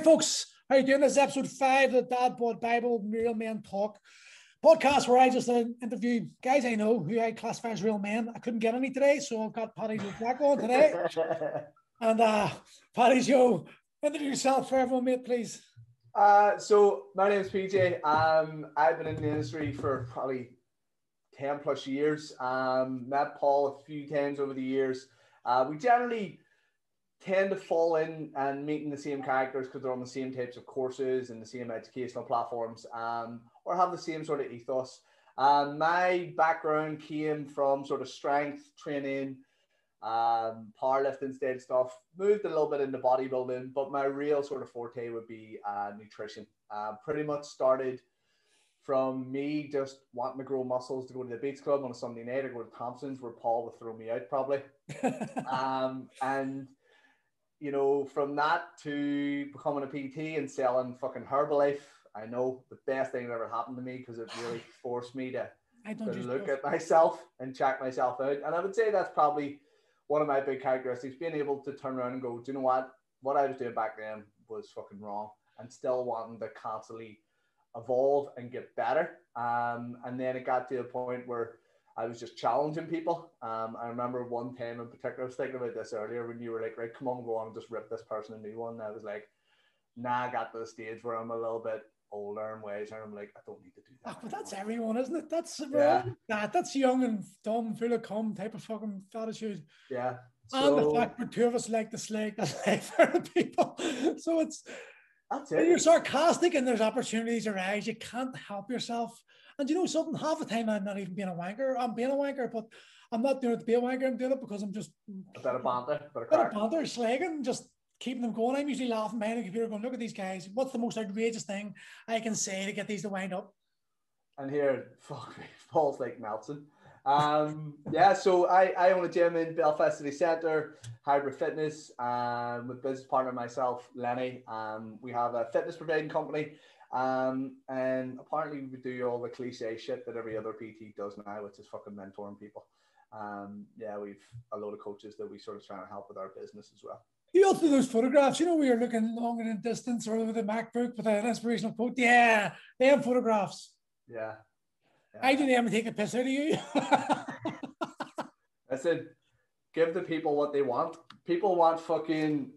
Hey folks, how you doing? This is episode five of the Dad Bod Bible Real Men Talk podcast where I just uh, interview guys I know who I classify as real men. I couldn't get any today, so I've got Paddy Joe Black on today. and uh Paddy Joe, introduce yourself for everyone, mate, please. Uh, so my name is PJ. Um, I've been in the industry for probably 10 plus years. Um, met Paul a few times over the years. Uh, we generally tend to fall in and meeting the same characters because they're on the same types of courses and the same educational platforms um, or have the same sort of ethos. Um, my background came from sort of strength training, um, powerlifting stage stuff, moved a little bit into bodybuilding, but my real sort of forte would be uh, nutrition. Uh, pretty much started from me just wanting to grow muscles to go to the beach club on a Sunday night or go to Thompson's where Paul would throw me out probably. um, and you know, from that to becoming a PT and selling fucking Herbalife, I know the best thing that ever happened to me because it really forced me to, to look at myself and check myself out. And I would say that's probably one of my big characteristics, being able to turn around and go, do you know what? What I was doing back then was fucking wrong and still wanting to constantly evolve and get better. Um, and then it got to a point where I was just challenging people. Um, I remember one time in particular, I was thinking about this earlier when you were like, right, come on, go on and just rip this person a new one. And I was like, nah, I got to the stage where I'm a little bit older and wiser. And I'm like, I don't need to do that. Oh, but that's everyone, isn't it? That's yeah. that. That's young and dumb, full of cum type of fucking attitude. Yeah. So, and the fact that two of us like the slag that's like for the people. So it's that's it. You're sarcastic and there's opportunities arise. You can't help yourself. And you know something, half the time I'm not even being a wanker. I'm being a wanker, but I'm not doing it to be a wanker. I'm doing it because I'm just a bit of banter, a bit of banter, slagging, just keeping them going. I'm usually laughing behind the computer, going, "Look at these guys. What's the most outrageous thing I can say to get these to wind up?" And here, fuck me, Paul's like Nelson. Um, yeah, so I, I own a gym in Belfast City Centre, Hybrid Fitness, um, with business partner myself, Lenny. Um, we have a fitness providing company um, and apparently we do all the cliche shit that every other PT does now, which is fucking mentoring people. Um, yeah, we've a load of coaches that we sort of trying to help with our business as well. You also do those photographs, you know, we are looking long and in distance or with a MacBook with an inspirational quote. Yeah, they have photographs. Yeah. yeah. I didn't even take a piss out of you. I said, give the people what they want. People want fucking,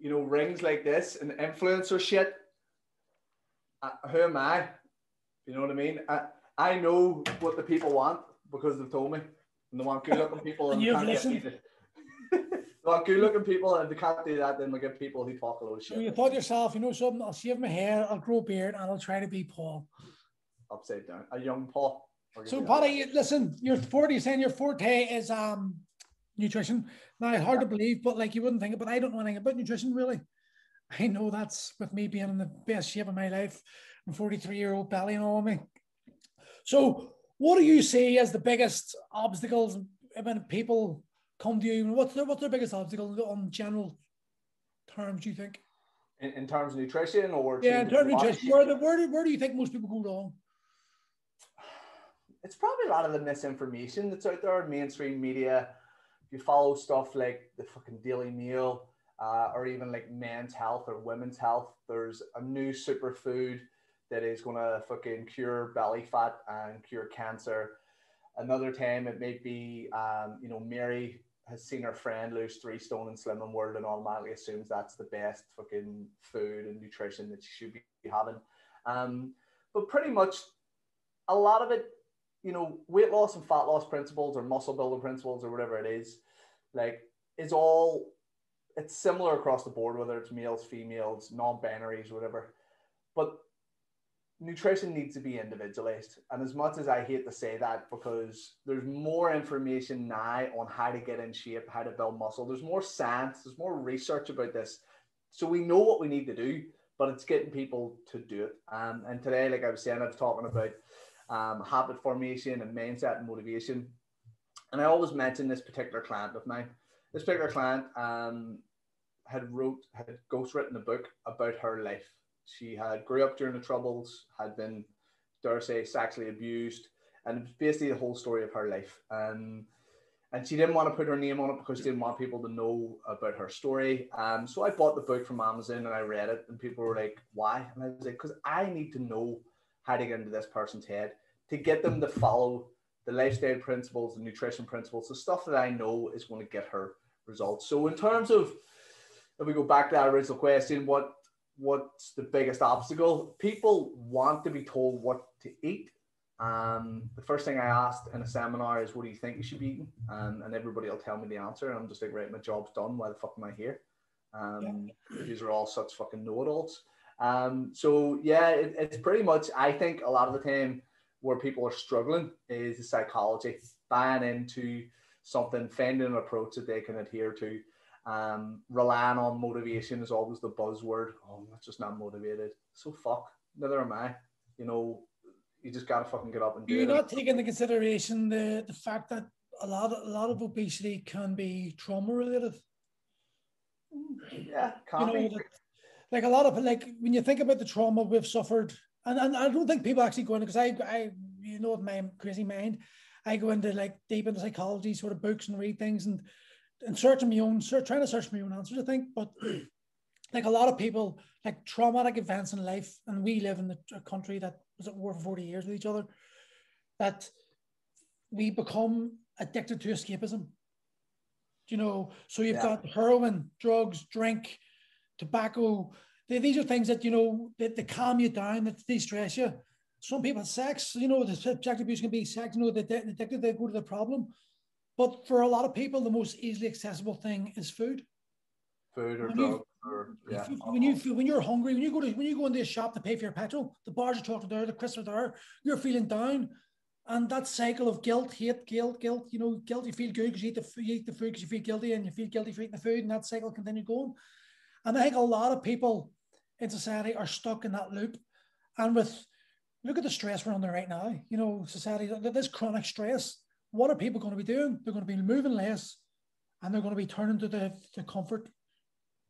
you know, rings like this and influencer shit who am I? You know what I mean? I, I know what the people want because they've told me. And they want good looking people and, you've listened. they want good looking people and they can't do that, then we get people who talk a lot of shit. So you thought yourself, you know something, I'll shave my hair, I'll grow a beard, and I'll try to be Paul. Upside down. A young Paul. So Paddy, listen, you're 40, saying your forte is um nutrition. Now hard yeah. to believe, but like you wouldn't think it, but I don't know anything about nutrition really. I know that's with me being in the best shape of my life and 43 year old belly and all of me. So, what do you see as the biggest obstacles when people come to you? What's the, what's the biggest obstacle on general terms, do you think? In, in terms of nutrition or? Yeah, in terms of nutrition. Where, where, do, where do you think most people go wrong? It's probably a lot of the misinformation that's out there in mainstream media. If you follow stuff like the fucking Daily Mail, uh, or even like men's health or women's health. There's a new superfood that is going to fucking cure belly fat and cure cancer. Another time it may be, um, you know, Mary has seen her friend lose three stone in slimming world and automatically assumes that's the best fucking food and nutrition that she should be having. Um, but pretty much a lot of it, you know, weight loss and fat loss principles or muscle building principles or whatever it is, like is all it's similar across the board, whether it's males, females, non-binaries, whatever. But nutrition needs to be individualized. And as much as I hate to say that, because there's more information now on how to get in shape, how to build muscle, there's more science, there's more research about this. So we know what we need to do, but it's getting people to do it. Um, and today, like I was saying, I was talking about um, habit formation and mindset and motivation. And I always mention this particular client of mine. This particular client, um, had wrote had ghostwritten a book about her life. She had grew up during the troubles, had been, dare say, sexually abused, and it was basically the whole story of her life. Um, and she didn't want to put her name on it because she didn't want people to know about her story. Um, so I bought the book from Amazon and I read it, and people were like, "Why?" And I was like, "Because I need to know how to get into this person's head to get them to follow the lifestyle principles, the nutrition principles, the stuff that I know is going to get her results." So in terms of if we go back to that original question, what what's the biggest obstacle? People want to be told what to eat um, the first thing I asked in a seminar is, "What do you think you should be eating?" Um, and everybody will tell me the answer, and I'm just like, "Right, my job's done. Why the fuck am I here?" Um, yeah. These are all such fucking know-it-alls. Um, so yeah, it, it's pretty much. I think a lot of the time where people are struggling is the psychology, buying into something, finding an approach that they can adhere to. Um, relying on motivation is always the buzzword. Oh, I'm just not motivated. So fuck. Neither am I. You know, you just gotta fucking get up and do You're it. You're not taking into consideration the the fact that a lot of a lot of obesity can be trauma related. Yeah, can you know, be. like a lot of like when you think about the trauma we've suffered, and, and I don't think people actually go into because I I you know my crazy mind, I go into like deep into psychology sort of books and read things and and searching my own search trying to search my own answers. I think, but like a lot of people like traumatic events in life, and we live in the, a country that was at war for 40 years with each other, that we become addicted to escapism. You know, so you've yeah. got heroin, drugs, drink, tobacco. They, these are things that, you know, that, that calm you down, that de-stress you. Some people, sex, you know, the subject abuse can be sex, you know, they're addicted, they go to the problem. But for a lot of people, the most easily accessible thing is food. Food or drugs or yeah. When you when you're hungry, when you go to when you go into a shop to pay for your petrol, the bars are talking there, the crisps are there, you're feeling down, and that cycle of guilt, hate, guilt, guilt. You know, guilt. You feel good because you eat the you eat the food because you feel guilty, and you feel guilty for eating the food, and that cycle continues going. And I think a lot of people in society are stuck in that loop, and with look at the stress we're under right now. You know, society this chronic stress. What are people going to be doing? They're going to be moving less, and they're going to be turning to the, the comfort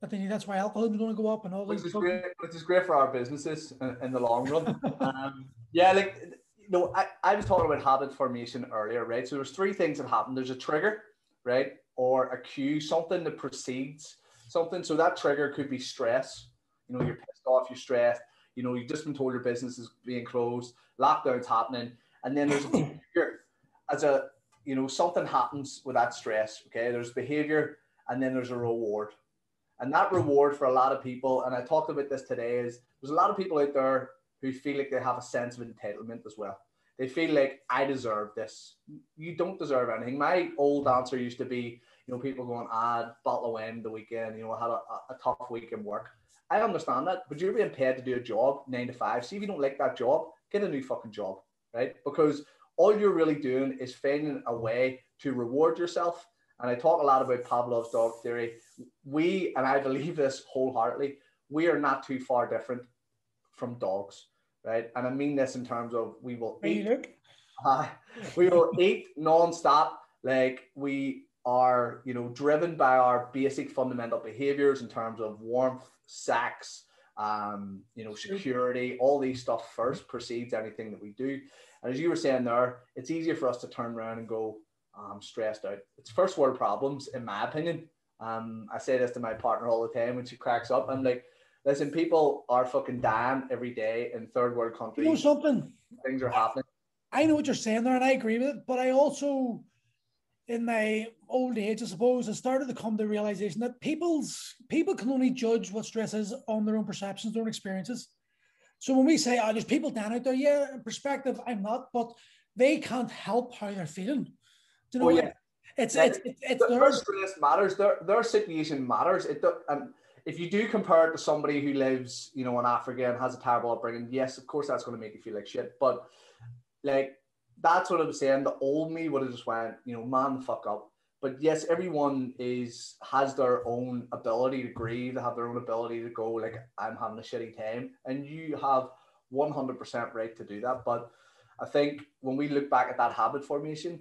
I think that's why alcohol is going to go up and all which Is great, which is great for our businesses in, in the long run. um, yeah, like you know, I, I was talking about habit formation earlier, right? So there's three things that happen. There's a trigger, right, or a cue, something that precedes something. So that trigger could be stress. You know, you're pissed off, you're stressed. You know, you've just been told your business is being closed, lockdown's happening, and then there's a behavior as a you know something happens with that stress. Okay, there's behavior, and then there's a reward and that reward for a lot of people, and I talked about this today, is there's a lot of people out there who feel like they have a sense of entitlement as well. They feel like I deserve this. You don't deserve anything. My old answer used to be, you know, people going, ah, bottle of wine the weekend, you know, I had a, a tough week in work. I understand that, but you're being paid to do a job nine to five. See if you don't like that job, get a new fucking job, right? Because all you're really doing is finding a way to reward yourself and I talk a lot about Pavlov's dog theory. We, and I believe this wholeheartedly, we are not too far different from dogs, right? And I mean this in terms of we will eat. Uh, we will eat non-stop. Like we are, you know, driven by our basic fundamental behaviors in terms of warmth, sex, um, you know, security, all these stuff first precedes anything that we do. And as you were saying there, it's easier for us to turn around and go, um, stressed out. It's first world problems, in my opinion. Um, I say this to my partner all the time when she cracks up. I'm like, listen, people are fucking dying every day in third world countries. You know something? Things are happening. I know what you're saying there, and I agree with it. But I also, in my old age, I suppose, I started to come to the realization that people's people can only judge what stress is on their own perceptions, their own experiences. So when we say, "Oh, there's people down out there," yeah, perspective, I'm not, but they can't help how they're feeling. Do you know? Oh, yeah. It's, it's, it's, it's, their stress matters. Their, their situation matters. It um, if you do compare it to somebody who lives, you know, in Africa and has a terrible upbringing, yes, of course that's going to make you feel like shit. But like that's what I was saying. The old me would have just went, you know, man, the fuck up. But yes, everyone is has their own ability to grieve. They have their own ability to go like, I'm having a shitty time, and you have 100% right to do that. But I think when we look back at that habit formation,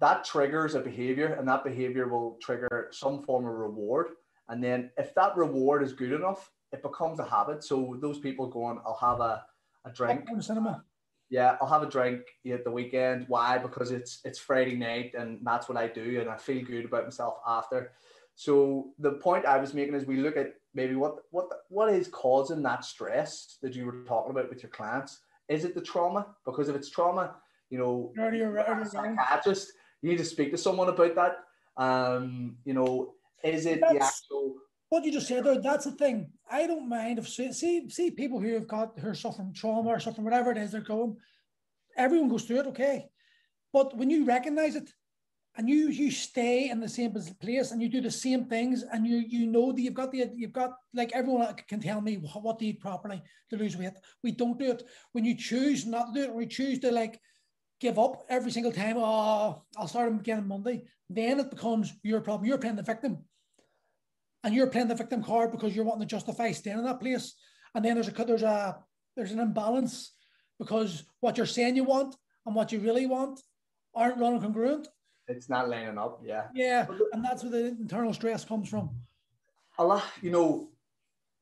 that triggers a behavior and that behavior will trigger some form of reward and then if that reward is good enough it becomes a habit so those people going i'll have a, a drink cinema Yeah, I'll have a drink at the weekend. Why? Because it's it's Friday night and that's what I do, and I feel good about myself after. So the point I was making is we look at maybe what what what is causing that stress that you were talking about with your clients. Is it the trauma? Because if it's trauma, you know, earlier, psychiatrist, you need to speak to someone about that. Um, you know, is it that's, the actual? What you just said there, that's the thing. I don't mind if see see people who have got who are suffering trauma or suffering whatever it is they're going. Everyone goes through it, okay. But when you recognize it, and you you stay in the same place and you do the same things and you you know that you've got the you've got like everyone can tell me what to eat properly to lose weight we don't do it when you choose not to do it we choose to like give up every single time oh i'll start again on monday then it becomes your problem you're playing the victim and you're playing the victim card because you're wanting to justify staying in that place and then there's a there's a there's an imbalance because what you're saying you want and what you really want aren't running congruent it's not lining up. Yeah. Yeah, and that's where the internal stress comes from. A lot, you know,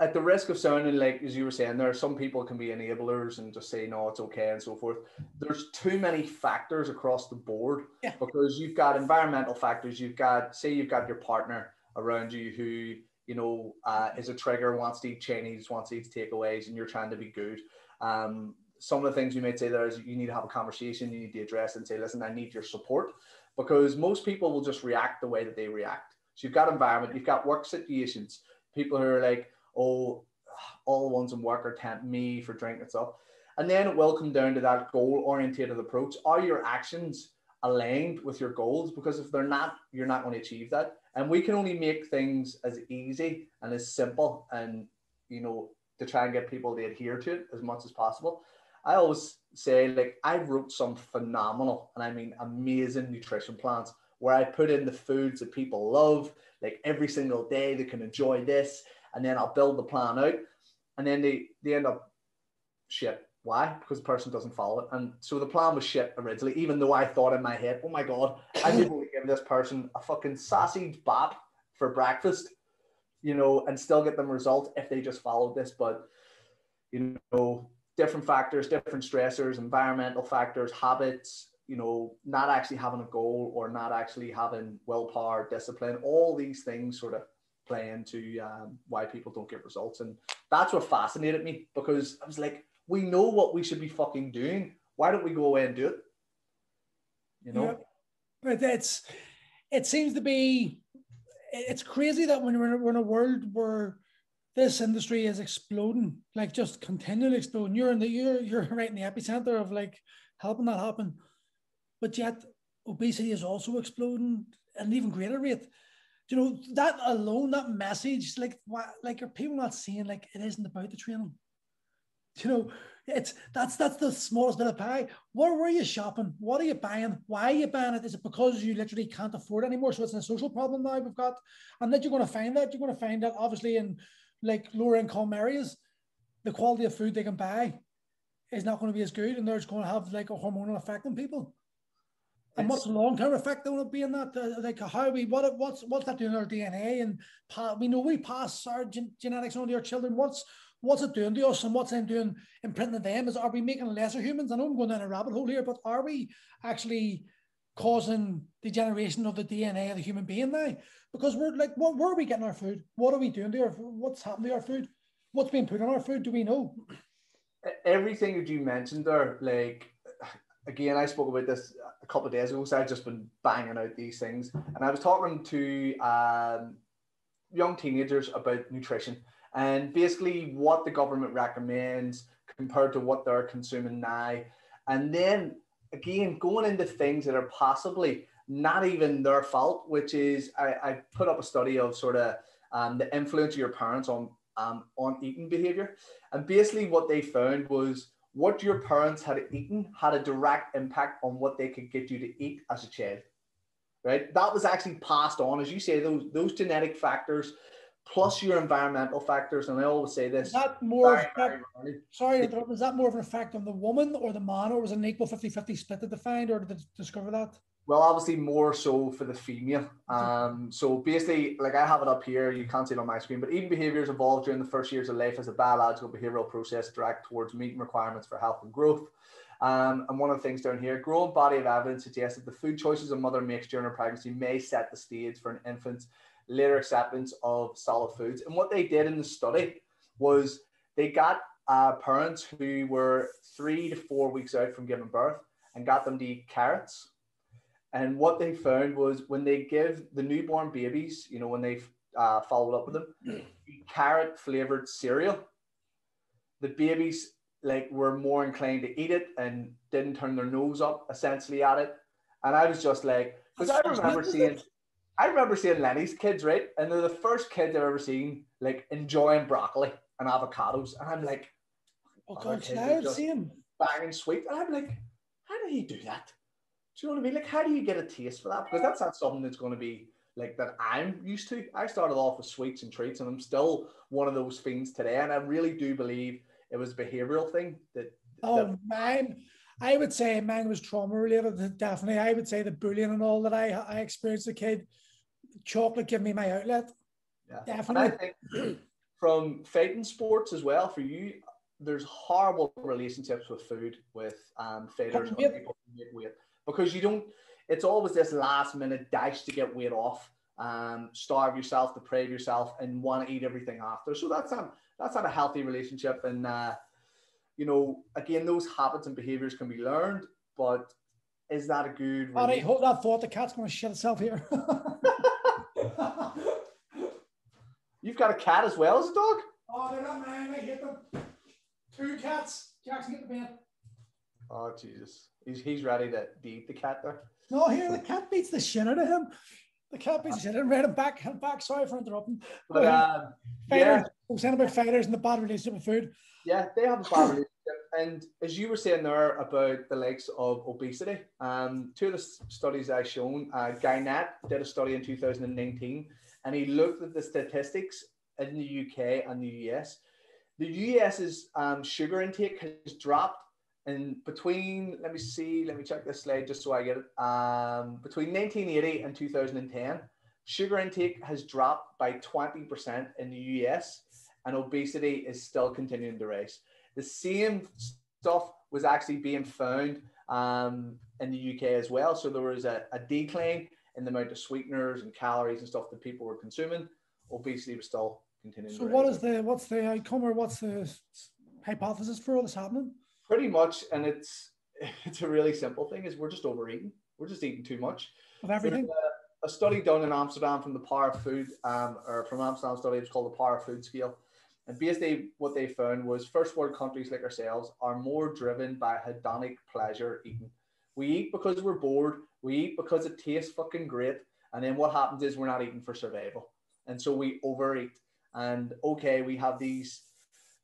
at the risk of sounding like, as you were saying, there are some people can be enablers and just say no, it's okay and so forth. There's too many factors across the board yeah. because you've got environmental factors. You've got, say, you've got your partner around you who you know uh, is a trigger, wants to eat Chinese, wants to eat takeaways, and you're trying to be good. Um, some of the things you might say there is you need to have a conversation, you need to address and say, listen, I need your support because most people will just react the way that they react. So you've got environment, you've got work situations, people who are like, oh, all the ones in work are tempting me for drinking stuff. And then it will come down to that goal oriented approach. Are your actions aligned with your goals? Because if they're not, you're not going to achieve that. And we can only make things as easy and as simple and, you know, to try and get people to adhere to it as much as possible. I always say, like, I wrote some phenomenal and I mean amazing nutrition plans where I put in the foods that people love, like every single day they can enjoy this, and then I'll build the plan out, and then they they end up shit. Why? Because the person doesn't follow it. And so the plan was shit originally, even though I thought in my head, oh my god, able to give this person a fucking sausage bap for breakfast, you know, and still get them results if they just followed this. But you know, different factors, different stressors, environmental factors, habits, you know, not actually having a goal or not actually having willpower, discipline, all these things sort of play into um, why people don't get results. And that's what fascinated me because I was like, we know what we should be fucking doing. Why don't we go away and do it? You know? But it's, it seems to be, it's crazy that when we're in, we're in a world where this industry is exploding, like just continually exploding. You're in the you're you're right in the epicenter of like helping that happen, but yet obesity is also exploding at an even greater rate. You know that alone, that message, like like are people not seeing like it isn't about the training? You know, it's that's that's the smallest bit of pie. Where were you shopping? What are you buying? Why are you buying it? Is it because you literally can't afford it anymore? So it's a social problem now we've got, and that you're going to find that you're going to find that obviously in like lower income areas, the quality of food they can buy is not going to be as good, and they're just going to have like a hormonal effect on people. And what's the long term effect going to be in that? Uh, like how we what what's what's that doing to our DNA? And pa- we know we pass our gen- genetics on to our children. What's what's it doing to us, and what's it doing imprinting them? Is are we making lesser humans? I know I'm going down a rabbit hole here, but are we actually causing degeneration of the DNA of the human being now? because we're like, what, where are we getting our food? What are we doing to our What's happening to our food? What's being put on our food? Do we know? Everything that you mentioned there, like, again, I spoke about this a couple of days ago, so I've just been banging out these things. And I was talking to um, young teenagers about nutrition and basically what the government recommends compared to what they're consuming now. And then again, going into things that are possibly not even their fault, which is I, I put up a study of sort of um, the influence of your parents on um, on eating behavior. And basically what they found was what your parents had eaten had a direct impact on what they could get you to eat as a child. Right? That was actually passed on, as you say, those those genetic factors plus your environmental factors. And I always say this. Is that more very, very sorry, was that more of an effect on the woman or the man, or was it an equal 50-50 split that defined, or did they discover that? Well, obviously more so for the female. Um, so basically, like I have it up here, you can't see it on my screen, but eating behaviors evolve during the first years of life as a biological behavioral process direct towards meeting requirements for health and growth. Um, and one of the things down here, growing body of evidence suggests that the food choices a mother makes during her pregnancy may set the stage for an infant's later acceptance of solid foods. And what they did in the study was they got uh, parents who were three to four weeks out from giving birth and got them to eat carrots. And what they found was when they give the newborn babies, you know, when they uh, followed up with them, carrot flavored cereal, the babies like were more inclined to eat it and didn't turn their nose up essentially at it. And I was just like, because I remember seeing, I remember seeing Lenny's kids, right? And they're the first kids I've ever seen like enjoying broccoli and avocados. And I'm like, oh, God, I've seen banging sweet. And I'm like, how did he do that? Do you know what I mean? Like, how do you get a taste for that? Because that's not something that's going to be like that I'm used to. I started off with sweets and treats, and I'm still one of those fiends today. And I really do believe it was a behavioral thing that. Oh, that, mine. I would say mine was trauma related. Definitely, I would say the bullying and all that I I experienced as a kid. Chocolate give me my outlet. Yeah. Definitely. from fighting sports as well for you, there's horrible relationships with food with um, fighters or people who weight because you don't. It's always this last minute dash to get weight off, um, starve yourself, deprive yourself, and want to eat everything after. So that's not that's not a healthy relationship. And uh, you know, again, those habits and behaviors can be learned, but is that a good? All right, hold that thought. The cat's going to shit itself here. You've got a cat as well as a dog. Oh, they're not mine. I hate them. Two cats. Jackson, get the bed. Oh Jesus, he's he's ready to beat the cat there. No, here the cat beats the shit out of him. The cat beats the shit out of him. Right, I'm back. I'm back. Sorry for interrupting. But um, fighters. Yeah. I'm saying about fighters and the bad relationship with food. Yeah, they have a bad relationship. And as you were saying there about the likes of obesity, um, two of the studies I've shown, uh, Guy Nat did a study in 2019, and he looked at the statistics in the UK and the US the US's um, sugar intake has dropped in between, let me see, let me check this slide just so I get it. Um, between 1980 and 2010, sugar intake has dropped by 20% in the US and obesity is still continuing to rise. The same stuff was actually being found um, in the UK as well. So there was a, a decline in the amount of sweeteners and calories and stuff that people were consuming. Obesity was still continuing. so what is the what's the outcome or what's the hypothesis for all this happening? Pretty much, and it's it's a really simple thing: is we're just overeating. We're just eating too much of everything. A, a, study done in Amsterdam from the Power of Food, um, or from Amsterdam study, it's called the Power of Food Scale. And basically, what they found was first world countries like ourselves are more driven by hedonic pleasure eating. We eat because we're bored. We eat because it tastes fucking great. And then what happens is we're not eating for survival. And so we overeat. And okay, we have these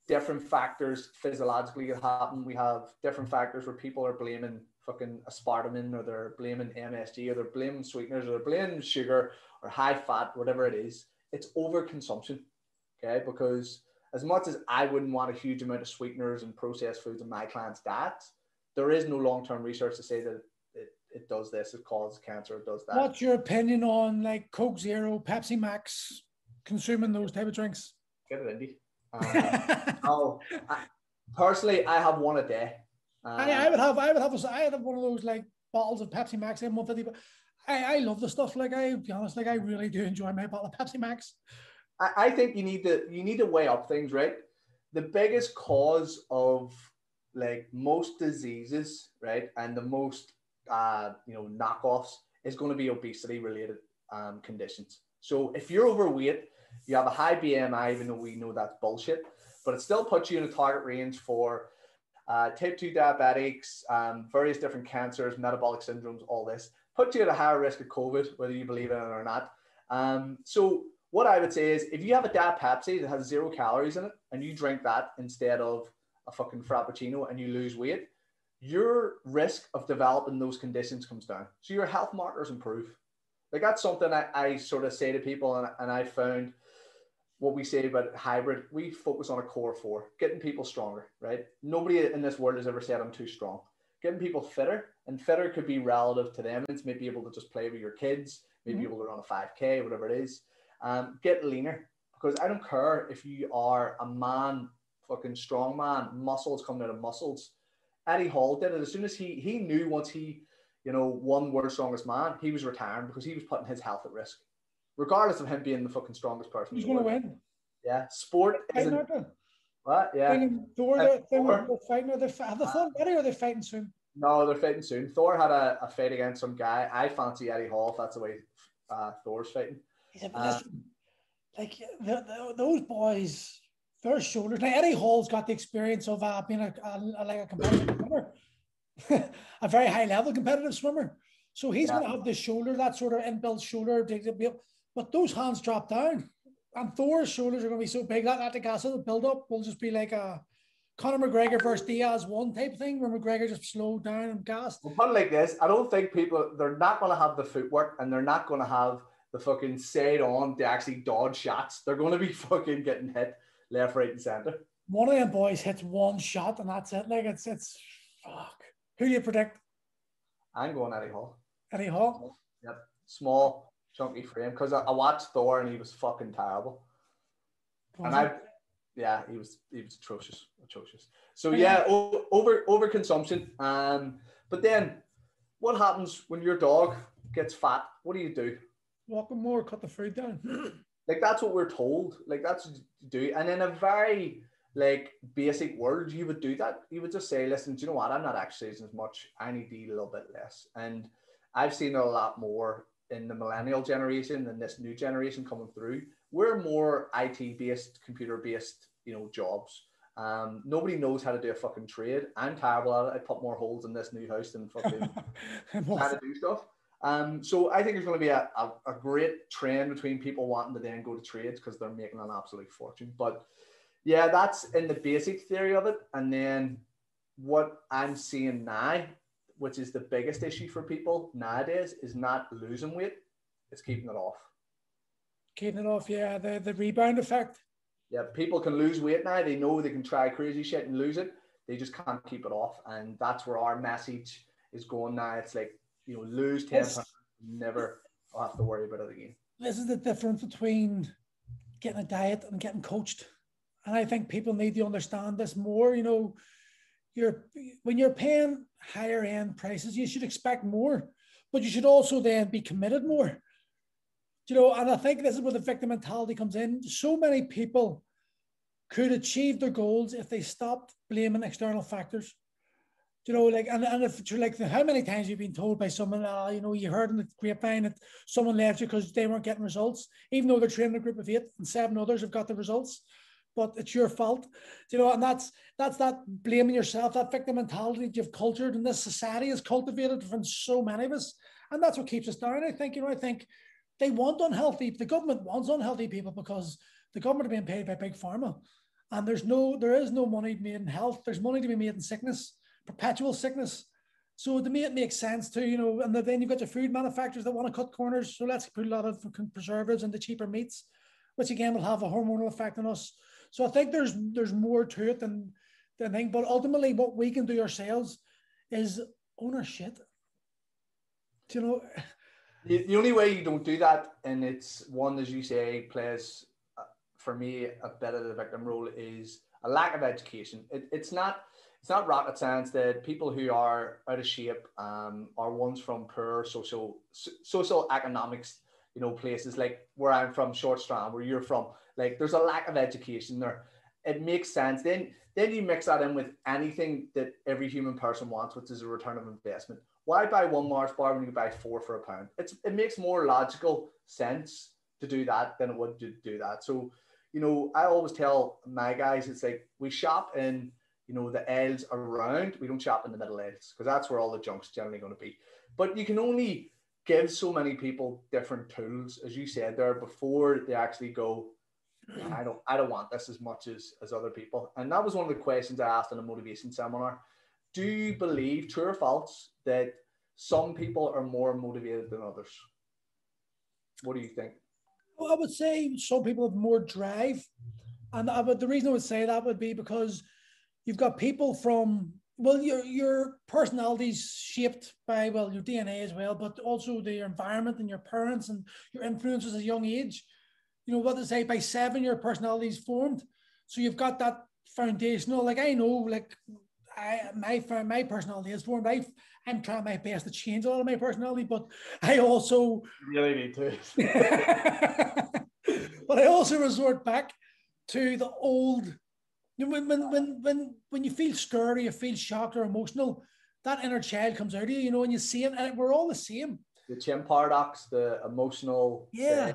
different factors physiologically that happen. We have different factors where people are blaming fucking aspartame or they're blaming MSG or they're blaming sweeteners or they're blaming sugar or high fat, whatever it is. It's overconsumption. Okay. Because as much as I wouldn't want a huge amount of sweeteners and processed foods in my clients' diets, there is no long term research to say that it, it does this, it causes cancer, it does that. What's your opinion on like Coke Zero, Pepsi Max, consuming those type of drinks? Get it, Indy. Um, oh, I, personally, I have one a day. Um, I, I would have, I would have, a, I have one of those like bottles of Pepsi Max in 150, but I, I love the stuff. Like I, be honest, like I really do enjoy my bottle of Pepsi Max. I, I think you need to, you need to weigh up things, right? The biggest cause of like most diseases, right, and the most, uh, you know, knockoffs is going to be obesity related um, conditions. So if you're overweight, you have a high BMI, even though we know that's bullshit, but it still puts you in a target range for uh, type 2 diabetics, um, various different cancers, metabolic syndromes, all this. Put you at a higher risk of COVID, whether you believe in it or not. Um, so, what I would say is if you have a Diet Pepsi that has zero calories in it and you drink that instead of a fucking Frappuccino and you lose weight, your risk of developing those conditions comes down. So, your health markers improve. Like, that's something I, I sort of say to people, and, and I found what we say about hybrid, we focus on a core four, getting people stronger, right? Nobody in this world has ever said I'm too strong. Getting people fitter, and fitter could be relative to them. It's maybe able to just play with your kids, maybe mm-hmm. able to run a 5K, whatever it is. Um, get leaner because I don't care if you are a man, fucking strong man, muscles coming out of muscles. Eddie Hall did it. As soon as he he knew once he, you know, won World's Strongest Man, he was retiring because he was putting his health at risk, regardless of him being the fucking strongest person. He's going to win. Yeah, sport isn't. What? Yeah. Thor, they're, they're, fighting. Are they, have they fought already or are they fighting soon? No, they're fighting soon. Thor had a, a fight against some guy. I fancy Eddie Hall if that's the way uh, Thor's fighting. Yeah, uh, like the, the, those boys, their shoulders. Now Eddie Hall's got the experience of uh, being a, a, like a competitive swimmer, a very high level competitive swimmer. So he's yeah. going to have the shoulder, that sort of inbuilt shoulder. But those hands drop down, and Thor's shoulders are going to be so big that that the gas the build up will just be like a Conor McGregor versus Diaz one type thing where McGregor just slowed down and gassed. Well, put it like this, I don't think people they're not going to have the footwork and they're not going to have the fucking side on to actually dodge shots. They're going to be fucking getting hit left, right, and center. One of them boys hits one shot and that's it. Like it's it's fuck. Who do you predict? I'm going Eddie Hall. Eddie Hall. Yep, small, chunky frame. Because I, I, watched Thor and he was fucking terrible. Was and I, yeah, he was he was atrocious, atrocious. So yeah, o- over over consumption. Um, but then, what happens when your dog gets fat? What do you do? walk him more, cut the food down. like that's what we're told. Like that's what do. And in a very like basic words, you would do that. You would just say, listen, do you know what? I'm not exercising as much. I need to eat a little bit less. And I've seen a lot more in the millennial generation than this new generation coming through. We're more IT based, computer based, you know, jobs. Um, nobody knows how to do a fucking trade. I'm terrible at it. I put more holes in this new house than fucking how to do stuff. Um, so I think there's going to be a, a, a, great trend between people wanting to then go to trades because they're making an absolute fortune. But yeah, that's in the basic theory of it. And then what I'm seeing now, which is the biggest issue for people nowadays, is not losing weight, it's keeping it off. Keeping it off, yeah, the, the rebound effect. Yeah, people can lose weight now. They know they can try crazy shit and lose it. They just can't keep it off. And that's where our message is going now. It's like you know, lose 10 pounds, never have to worry about it again. This is the difference between getting a diet and getting coached. And I think people need to understand this more. You know, you're when you're paying higher end prices, you should expect more, but you should also then be committed more. You know, and I think this is where the victim mentality comes in. So many people could achieve their goals if they stopped blaming external factors you know, like, and, and if like, how many times you've been told by someone, uh, you know, you heard in the grapevine that someone left you because they weren't getting results, even though they're training a group of eight and seven others have got the results, but it's your fault, you know, and that's that's that blaming yourself, that victim mentality that you've cultured and this society has cultivated from so many of us, and that's what keeps us down. I think, you know, I think they want unhealthy, the government wants unhealthy people because the government are being paid by big pharma, and there's no, there is no money made in health. There's money to be made in sickness perpetual sickness. So to me, it makes sense too, you know. And then you've got your food manufacturers that want to cut corners. So let's put a lot of preservatives into cheaper meats, which again will have a hormonal effect on us. So I think there's there's more to it than than thing. But ultimately, what we can do ourselves is own our shit. Do you know? The, the only way you don't do that, and it's one as you say, plays uh, for me a bit of the victim role is a lack of education. It, it's not it's not rocket science that people who are out of shape um, are ones from poor social social economics you know places like where i'm from short strand where you're from like there's a lack of education there. It makes sense. Then then you mix that in with anything that every human person wants which is a return of investment. Why buy one mars bar when you buy four for a pound? It's it makes more logical sense to do that than it would to do that. So you know i always tell my guys it's like we shop in you know, the aisles around. We don't shop in the middle aisles because that's where all the junk's generally going to be. But you can only give so many people different tools, as you said there, before they actually go, I don't I don't want this as much as, as other people. And that was one of the questions I asked in a motivation seminar. Do you believe, true or false, that some people are more motivated than others? What do you think? Well, I would say some people have more drive. And I would, the reason I would say that would be because you've got people from well your your personality's shaped by well your dna as well but also the environment and your parents and your influences at a young age you know what to say by seven your personality's formed so you've got that foundational like i know like I my my personality is formed. I I'm trying my best to change a lot of my personality, but I also really need to. but I also resort back to the old. When when when when when you feel scared or you feel shocked or emotional, that inner child comes out of you. You know, and you see it, and we're all the same. The chin paradox, the emotional yeah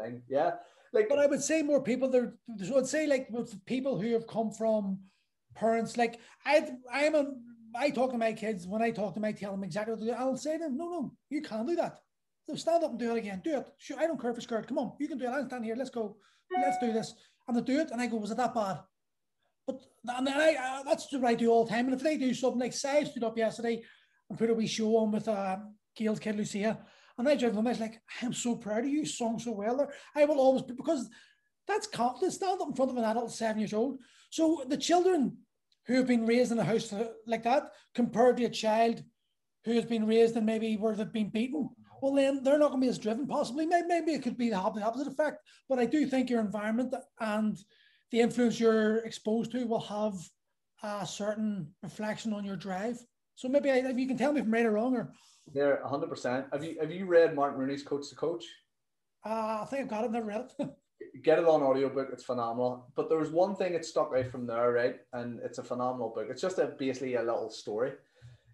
thing, yeah. Like, but I would say more people there. So I'd say like with people who have come from parents like I I'm a I talk to my kids when I talk to them, I tell them exactly what to do. I'll say to them, no, no, you can't do that. So stand up and do it again. Do it. Sure, I don't care if it's scared. Come on, you can do it. I'll stand here. Let's go. Let's do this. And they do it, and I go, was it that bad? But and I, uh, that's what I do all the time. And if they do something like say I stood up yesterday and put a wee show on with uh, Gail's kid Lucia, and I drive them, I was like, I am so proud of you. You sung so well there. I will always because that's confidence. Stand up in front of an adult seven years old. So the children who have been raised in a house like that compared to a child who has been raised and maybe where they've been beaten, well, then they're not going to be as driven, possibly. Maybe, maybe it could be the opposite effect. But I do think your environment and the influence you're exposed to will have a certain reflection on your drive. So maybe I, if you can tell me if I'm right or wrong, or there, hundred percent. Have you have you read Martin Rooney's Coach to Coach? Uh, I think I've got it. Never read it. get it on audiobook it's phenomenal but there was one thing that stuck out from there right and it's a phenomenal book it's just a basically a little story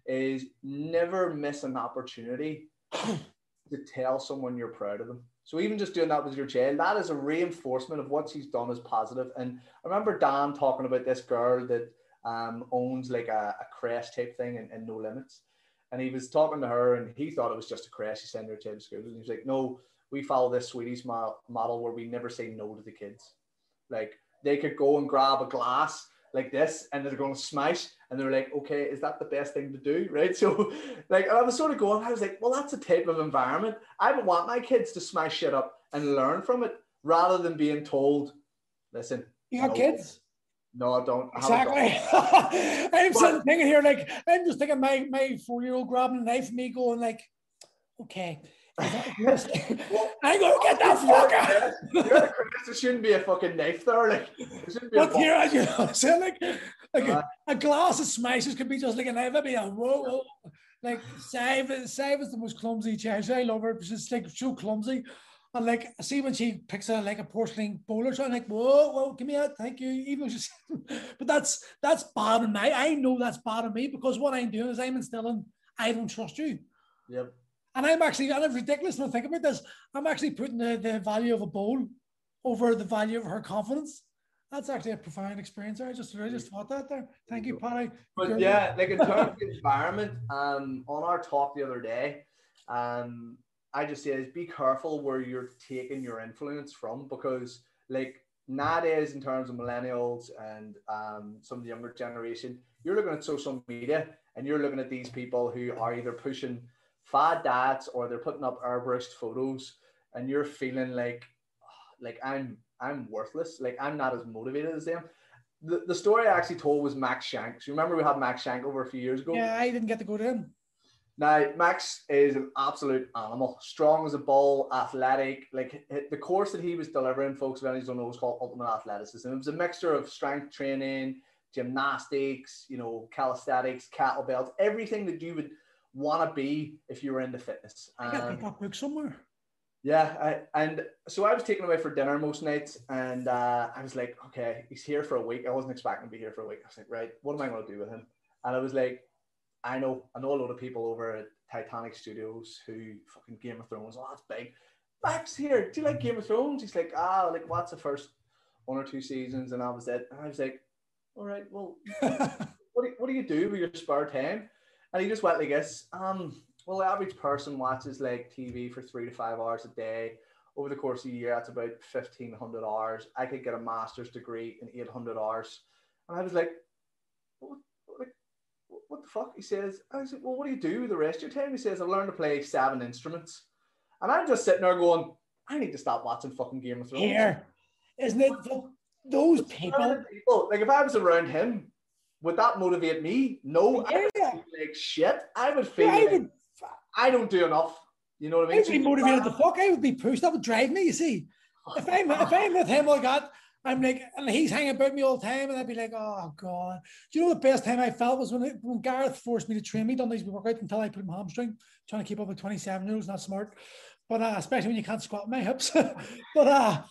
is never miss an opportunity to tell someone you're proud of them so even just doing that with your child that is a reinforcement of what she's done as positive. And i remember dan talking about this girl that um, owns like a, a crash type thing and, and no limits. And he was talking to her and he thought it was just a crash he sent her to school and he was like no we follow this Swedish model where we never say no to the kids. Like they could go and grab a glass like this and they're going to smash and they're like, okay, is that the best thing to do? Right. So like I was sort of going, I was like, well, that's a type of environment. I would want my kids to smash shit up and learn from it rather than being told, listen. You got no, kids? No, I don't. I exactly. I'm but, sitting thinking here, like, I'm just thinking my, my four year old grabbing a knife and me going, like, okay, well, I go get that fucker. You're There shouldn't be a fucking knife there. Like, there shouldn't be but here, you know, like, like uh, a, a, glass of smashes could be just like a knife. Be a whoa, whoa. Like, Save, Save is the most clumsy child. I love her. She's like so clumsy. And like, I see when she picks a like a porcelain bowl or something, like, whoa, whoa, give me that, thank you. Even she's, but that's that's bad on me. I know that's bad on me because what I'm doing is I'm instilling, I don't trust you. Yep. And I'm actually, and it's ridiculous when I think about this, I'm actually putting the, the value of a bowl over the value of her confidence. That's actually a profound experience. I just I just thought that there. Thank you, Paddy. But yeah, like in terms of environment, um, on our talk the other day, um, I just said be careful where you're taking your influence from because like nowadays in terms of millennials and um, some of the younger generation, you're looking at social media and you're looking at these people who are either pushing fad dads or they're putting up airbrushed photos and you're feeling like ah, like I'm I'm worthless. Like I'm not as motivated as them. The, the story I actually told was Max Shanks. You remember we had Max Shank over a few years ago? Yeah, I didn't get to go to him. Now, Max is an absolute animal, strong as a bull, athletic. Like the course that he was delivering, folks, if anyone don't know, was called Ultimate Athleticism. It was a mixture of strength training, gymnastics, you know, calisthenics, kettlebells, everything that you would want to be if you were into fitness. I got that book somewhere. Yeah, I, and so I was taken away for dinner most nights, and uh, I was like, okay, he's here for a week. I wasn't expecting to be here for a week. I was like, right, what am I going to do with him? And I was like, I know, I know a lot of people over at Titanic Studios who fucking Game of Thrones. Oh, that's big. Max here. Do you like Game of Thrones? He's like, ah, like what's the first one or two seasons? And I was it. And I was like, all right, well, what do, what do you do with your spare time? And he just went like this. Um, well, the average person watches like TV for three to five hours a day. Over the course of a year, that's about 1,500 hours. I could get a master's degree in 800 hours. And I was like, what, what, what the fuck? He says, I said, well, what do you do with the rest of your time? He says, I've learned to play seven instruments. And I'm just sitting there going, I need to stop watching fucking Game of Thrones. Here, isn't it? Those people. people. Like if I was around him, would that motivate me? No, yeah. I would like shit. I would feel yeah, I, would, I don't do enough. You know what I mean? I'd be motivated the fuck. I would be pushed. That would drive me. You see, if I'm if I'm with him like that, I'm like, and he's hanging about me all the time, and I'd be like, oh god. Do you know the best time I felt was when it, when Gareth forced me to train me, Don't need done these workouts until I put him hamstring, trying to keep up with 27 year olds, not smart. But uh, especially when you can't squat my hips. but uh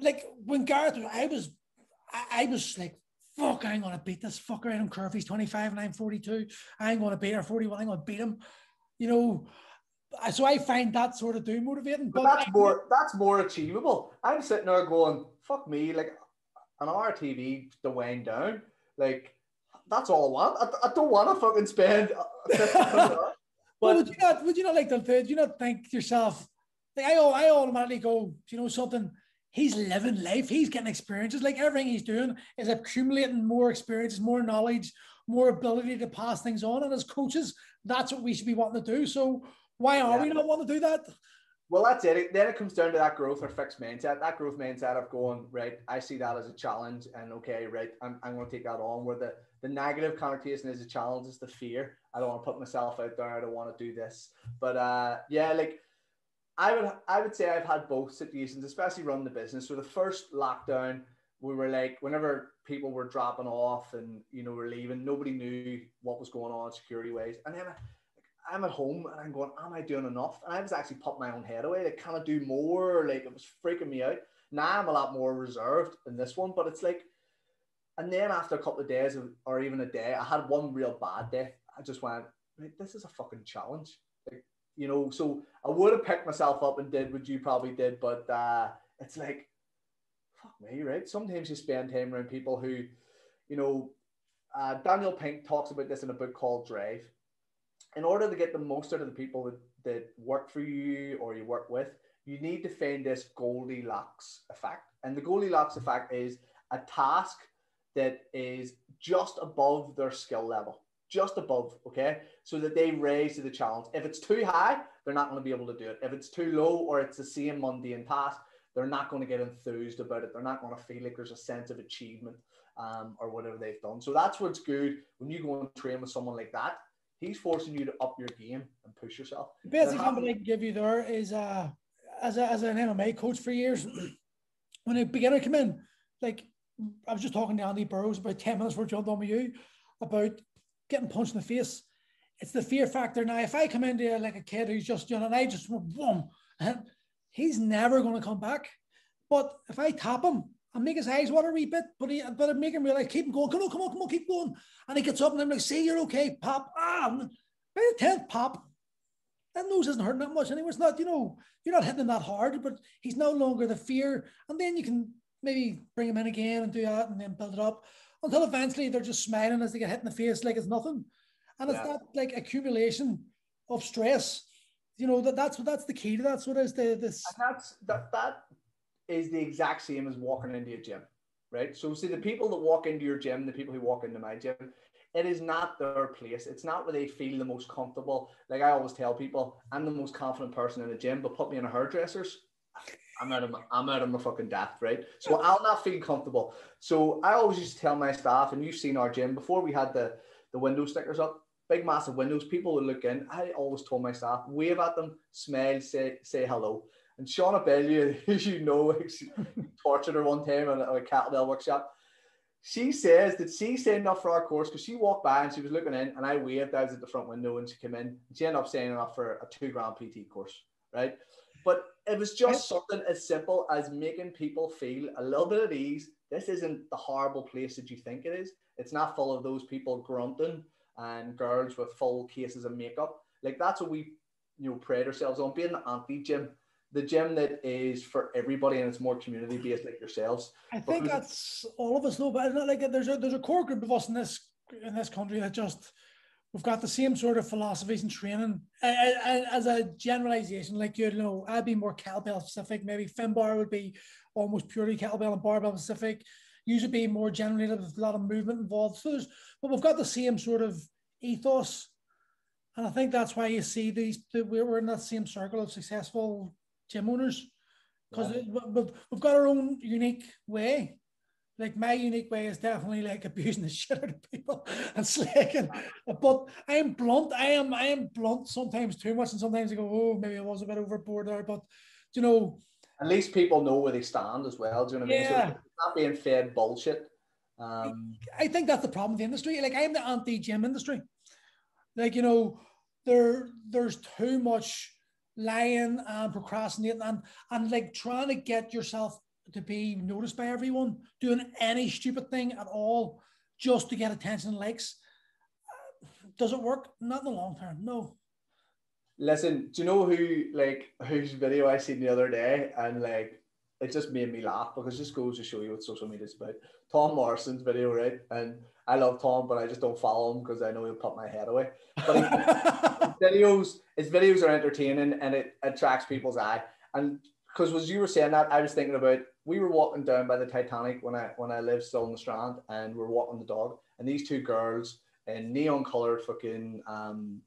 like when Gareth, I was, I, I was like, fuck, I ain't gonna beat this fucker. I don't care if he's 25 and I'm 42. I ain't gonna beat her 41. I'm gonna beat him. You know, so I find that sort of do motivating. But, but that's more that's more achievable. I'm sitting there going, fuck me, like an RTV to wind down. Like that's all I want. I, I don't want to fucking spend. but would you not? Would you not like to? Do you not think to yourself? Like I, I automatically go. Do you know something? He's living life. He's getting experiences. Like everything he's doing is accumulating more experiences, more knowledge, more ability to pass things on. And as coaches, that's what we should be wanting to do. So why are yeah. we not wanting to do that? Well, that's it. Then it comes down to that growth or fixed mindset. That growth mindset of going, right, I see that as a challenge and okay, right, I'm, I'm going to take that on. Where the, the negative connotation is a challenge, is the fear. I don't want to put myself out there. I don't want to do this. But uh, yeah, like I would I would say I've had both situations, especially running the business. So the first lockdown, we were like, whenever people were dropping off and you know were leaving, nobody knew what was going on security wise. And then I'm at home and I'm going, am I doing enough? And I was actually putting my own head away, like, can I do more? Like, it was freaking me out. Now I'm a lot more reserved in this one, but it's like, and then after a couple of days or even a day, I had one real bad day. I just went, this is a fucking challenge. Like, you know, so I would have picked myself up and did what you probably did, but uh, it's like, fuck me, right? Sometimes you spend time around people who, you know, uh, Daniel Pink talks about this in a book called Drive in order to get the most out of the people that, that work for you or you work with, you need to find this Goldilocks effect. And the Goldilocks effect is a task that is just above their skill level, just above, okay? So that they raise to the challenge. If it's too high, they're not going to be able to do it. If it's too low or it's the same mundane task, they're not going to get enthused about it. They're not going to feel like there's a sense of achievement um, or whatever they've done. So that's what's good when you go and train with someone like that he's forcing you to up your game and push yourself. The best example I can give you there is uh, as, a, as an MMA coach for years, when a beginner come in, like I was just talking to Andy Burrows about 10 minutes before jumped on with you about getting punched in the face. It's the fear factor. Now, if I come in there like a kid who's just, you know, and I just boom, and he's never going to come back. But if I tap him and make his eyes water a wee bit, but he but I make him realize, keep him going, come on, come on, come on, keep going. And he gets up and I'm like, see, you're okay, pop. Ah, by the 10th pop, that nose isn't hurting that much anymore. It's not, you know, you're not hitting him that hard, but he's no longer the fear. And then you can maybe bring him in again and do that and then build it up until eventually they're just smiling as they get hit in the face like it's nothing. And it's yeah. that like accumulation of stress. You know, that that's what that's the key to that. So there's the this and that's that that is the exact same as walking into a gym, right? So, see, the people that walk into your gym, the people who walk into my gym, it is not their place. It's not where they feel the most comfortable. Like I always tell people, I'm the most confident person in the gym, but put me in a hairdresser's, I'm out of my, I'm out of my fucking depth, right? So I'll not feel comfortable. So I always used to tell my staff, and you've seen our gym before we had the the window stickers up, big massive windows. People would look in. I always told my staff, wave at them, smile, say say hello. And Shauna Bellew, as you know, tortured her one time at a kettlebell workshop. She says that she signed up for our course because she walked by and she was looking in, and I waved. I was at the front window and she came in. She ended up signing up for a two grand PT course, right? But it was just something as simple as making people feel a little bit at ease. This isn't the horrible place that you think it is. It's not full of those people grunting and girls with full cases of makeup. Like that's what we, you know, pride ourselves on being the anti gym the gym that is for everybody and it's more community based like yourselves. I think that's all of us know, but it's not like there's a there's a core group of us in this in this country that just we've got the same sort of philosophies and training as a generalization. Like you know, I'd be more kettlebell specific. Maybe Finbar would be almost purely kettlebell and barbell specific. Usually be more generally with a lot of movement involved. So there's, but we've got the same sort of ethos. And I think that's why you see these, we're in that same circle of successful gym owners because yeah. we've got our own unique way. Like my unique way is definitely like abusing the shit out of people and slacking. But I am blunt. I am I am blunt sometimes too much, and sometimes I go, oh, maybe I was a bit overboard there. But you know, at least people know where they stand as well. Do you know what I mean? Yeah. So not being fed bullshit. Um, I think that's the problem with the industry. Like I'm the anti-gym industry. Like you know, there there's too much lying and procrastinating and and like trying to get yourself to be noticed by everyone, doing any stupid thing at all just to get attention and likes. Does it work? Not in the long term. No. Listen, do you know who like whose video I seen the other day and like it just made me laugh because it just goes to show you what social media is about. Tom Morrison's video, right? And I love Tom, but I just don't follow him because I know he'll put my head away. But his videos, his videos are entertaining and it attracts people's eye. And because as you were saying that, I was thinking about we were walking down by the Titanic when I when I lived still in the Strand, and we are walking the dog, and these two girls in neon colored fucking um,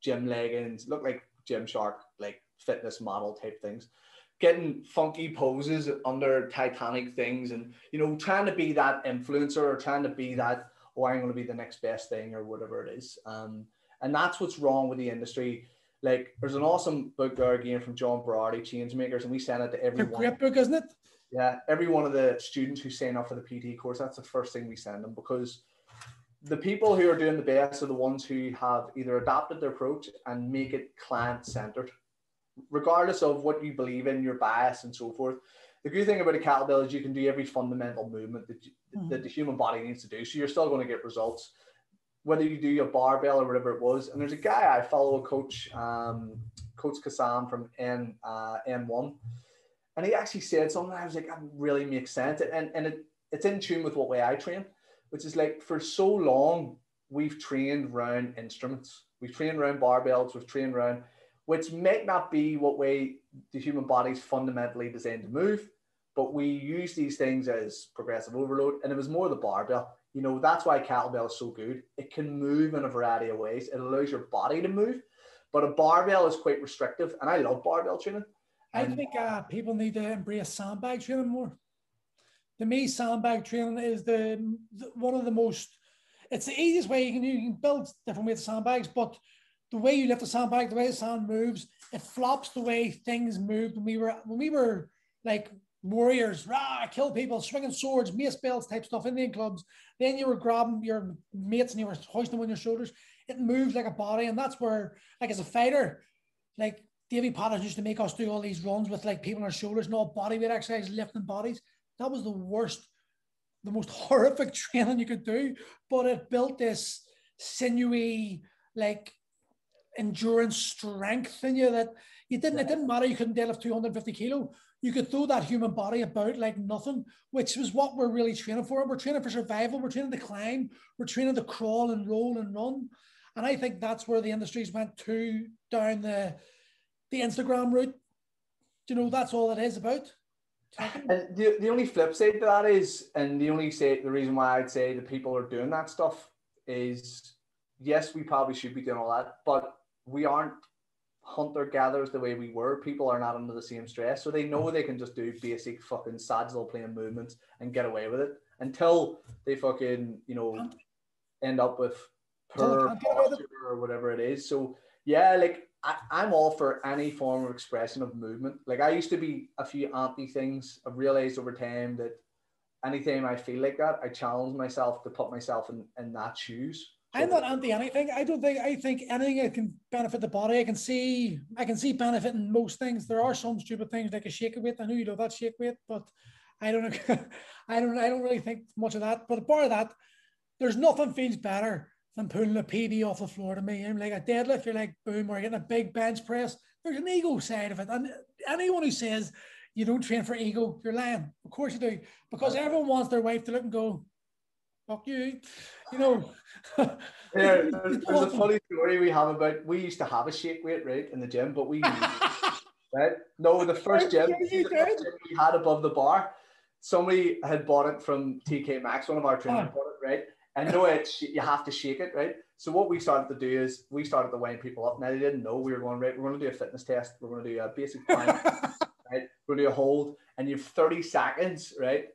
gym leggings, look like Gymshark like fitness model type things, getting funky poses under Titanic things, and you know, trying to be that influencer or trying to be that, oh, I'm going to be the next best thing or whatever it is. Um, and that's what's wrong with the industry. Like, there's an awesome book there again from John Berardi, Changemakers, and we sent it to everyone. It's a great book, isn't it? Yeah, every one of the students who sign up for the PT course, that's the first thing we send them because the people who are doing the best are the ones who have either adapted their approach and make it client centered, regardless of what you believe in, your bias, and so forth. The good thing about a kettlebell is you can do every fundamental movement that, you, mm-hmm. that the human body needs to do. So you're still going to get results, whether you do a barbell or whatever it was. And there's a guy I follow, a coach, um, Coach Kassam from N uh, N1, and he actually said something. I was like, that really makes sense, and and it, it's in tune with what way I train which is like for so long we've trained around instruments, we've trained around barbells, we've trained around, which might not be what way the human body is fundamentally designed to move, but we use these things as progressive overload, and it was more the barbell. You know, that's why kettlebell is so good. It can move in a variety of ways. It allows your body to move, but a barbell is quite restrictive, and I love barbell training. I think uh, people need to embrace sandbag training more to me, sandbag training is the, the, one of the most. It's the easiest way you can you can build different ways of sandbags, but the way you lift the sandbag, the way the sand moves, it flops the way things moved when we were when we were like warriors, rah, kill people, swinging swords, mace belts type stuff, Indian clubs. Then you were grabbing your mates and you were hoisting them on your shoulders. It moves like a body, and that's where, like as a fighter, like Davy Potter used to make us do all these runs with like people on our shoulders and all body weight exercise, lifting bodies. That was the worst, the most horrific training you could do. But it built this sinewy, like endurance strength in you that you didn't, it didn't matter. You couldn't deadlift 250 kilo. You could throw that human body about like nothing, which was what we're really training for. We're training for survival. We're training to climb. We're training to crawl and roll and run. And I think that's where the industries went to down the the Instagram route. Do You know, that's all it is about. And the, the only flip side to that is, and the only say the reason why I'd say the people are doing that stuff is, yes, we probably should be doing all that, but we aren't hunter gatherers the way we were. People are not under the same stress, so they know they can just do basic fucking sagittal plane movements and get away with it until they fucking you know end up with per or whatever it is. So yeah, like I, am all for any form of expression of movement. Like I used to be a few anti things. I've realized over time that anytime I feel like that, I challenge myself to put myself in, in that shoes. I'm not anti anything. I don't think I think anything that can benefit the body. I can see I can see benefit in most things. There are some stupid things like a shake weight. I know you know that shake weight, but I don't I don't I don't really think much of that. But apart of that, there's nothing feels better than pulling a PB off the floor to me. I'm like a deadlift, you're like boom, or getting a big bench press. There's an ego side of it. And anyone who says you don't train for ego, you're lying. Of course you do. Because everyone wants their wife to look and go, fuck you. You know. yeah, there's, there's a funny story we have about we used to have a shake weight, right, in the gym, but we right? No, the first gym, the first gym we had above the bar, somebody had bought it from TK Maxx, one of our trainers oh. bought it, right? And know it, you have to shake it, right? So what we started to do is we started to wind people up. Now they didn't know we were going right. We're going to do a fitness test. We're going to do a basic climb, right? We're going to do a hold, and you have 30 seconds, right,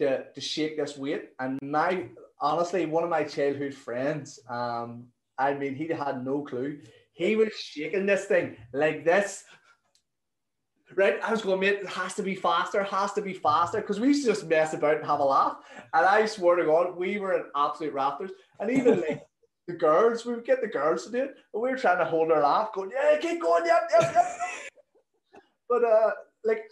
to, to shake this weight. And my honestly, one of my childhood friends, um, I mean, he had no clue. He was shaking this thing like this. Right? I was going, mate, it has to be faster, has to be faster, because we used to just mess about and have a laugh. And I swear to God, we were in absolute rafters. And even like the girls, we would get the girls to do it, but we were trying to hold our laugh, going, yeah, keep going, yep, yep, yep. but uh, like,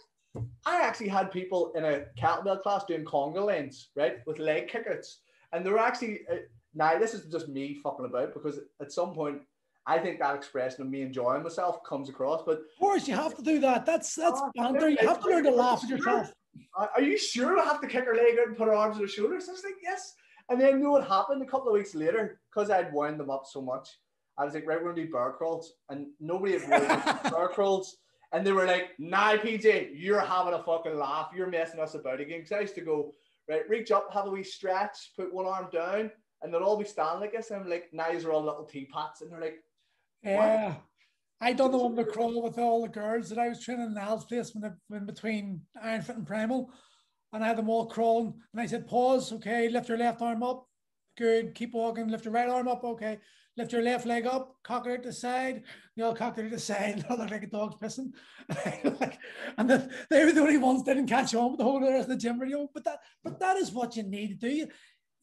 I actually had people in a kettlebell class doing conga lines, right, with leg kickouts. And they were actually, uh, now this is just me fucking about because at some point I think that expression of me enjoying myself comes across. But of course, you have to do that. That's that's uh, banter. You have to learn to laugh at yourself. Are you sure I have to kick her leg out and put her arms on her shoulders? I was like, yes. And then you know what happened a couple of weeks later because I'd wound them up so much. I was like, right, we're gonna do bear crawls, and nobody had really bear crawls. And they were like, nah, PJ, you're having a fucking laugh. You're messing us about again. Because I used to go, right, reach up, have a wee stretch, put one arm down, and they'll all be standing like this. And I'm like, now you're all little teapots. And they're like, yeah. I done the one the crawl with all the girls that I was training in the Al's place when, when between Ironfit and Primal. And I had them all crawling. And I said, pause, okay, lift your left arm up. Good. Keep walking. Lift your right arm up. Okay. Lift your left leg up, cock it out the side. They all cocked it out the side. They look like a dog's pissing. and the, they were the only ones that didn't catch on with the whole rest of the gym video. But that, but that is what you need to do.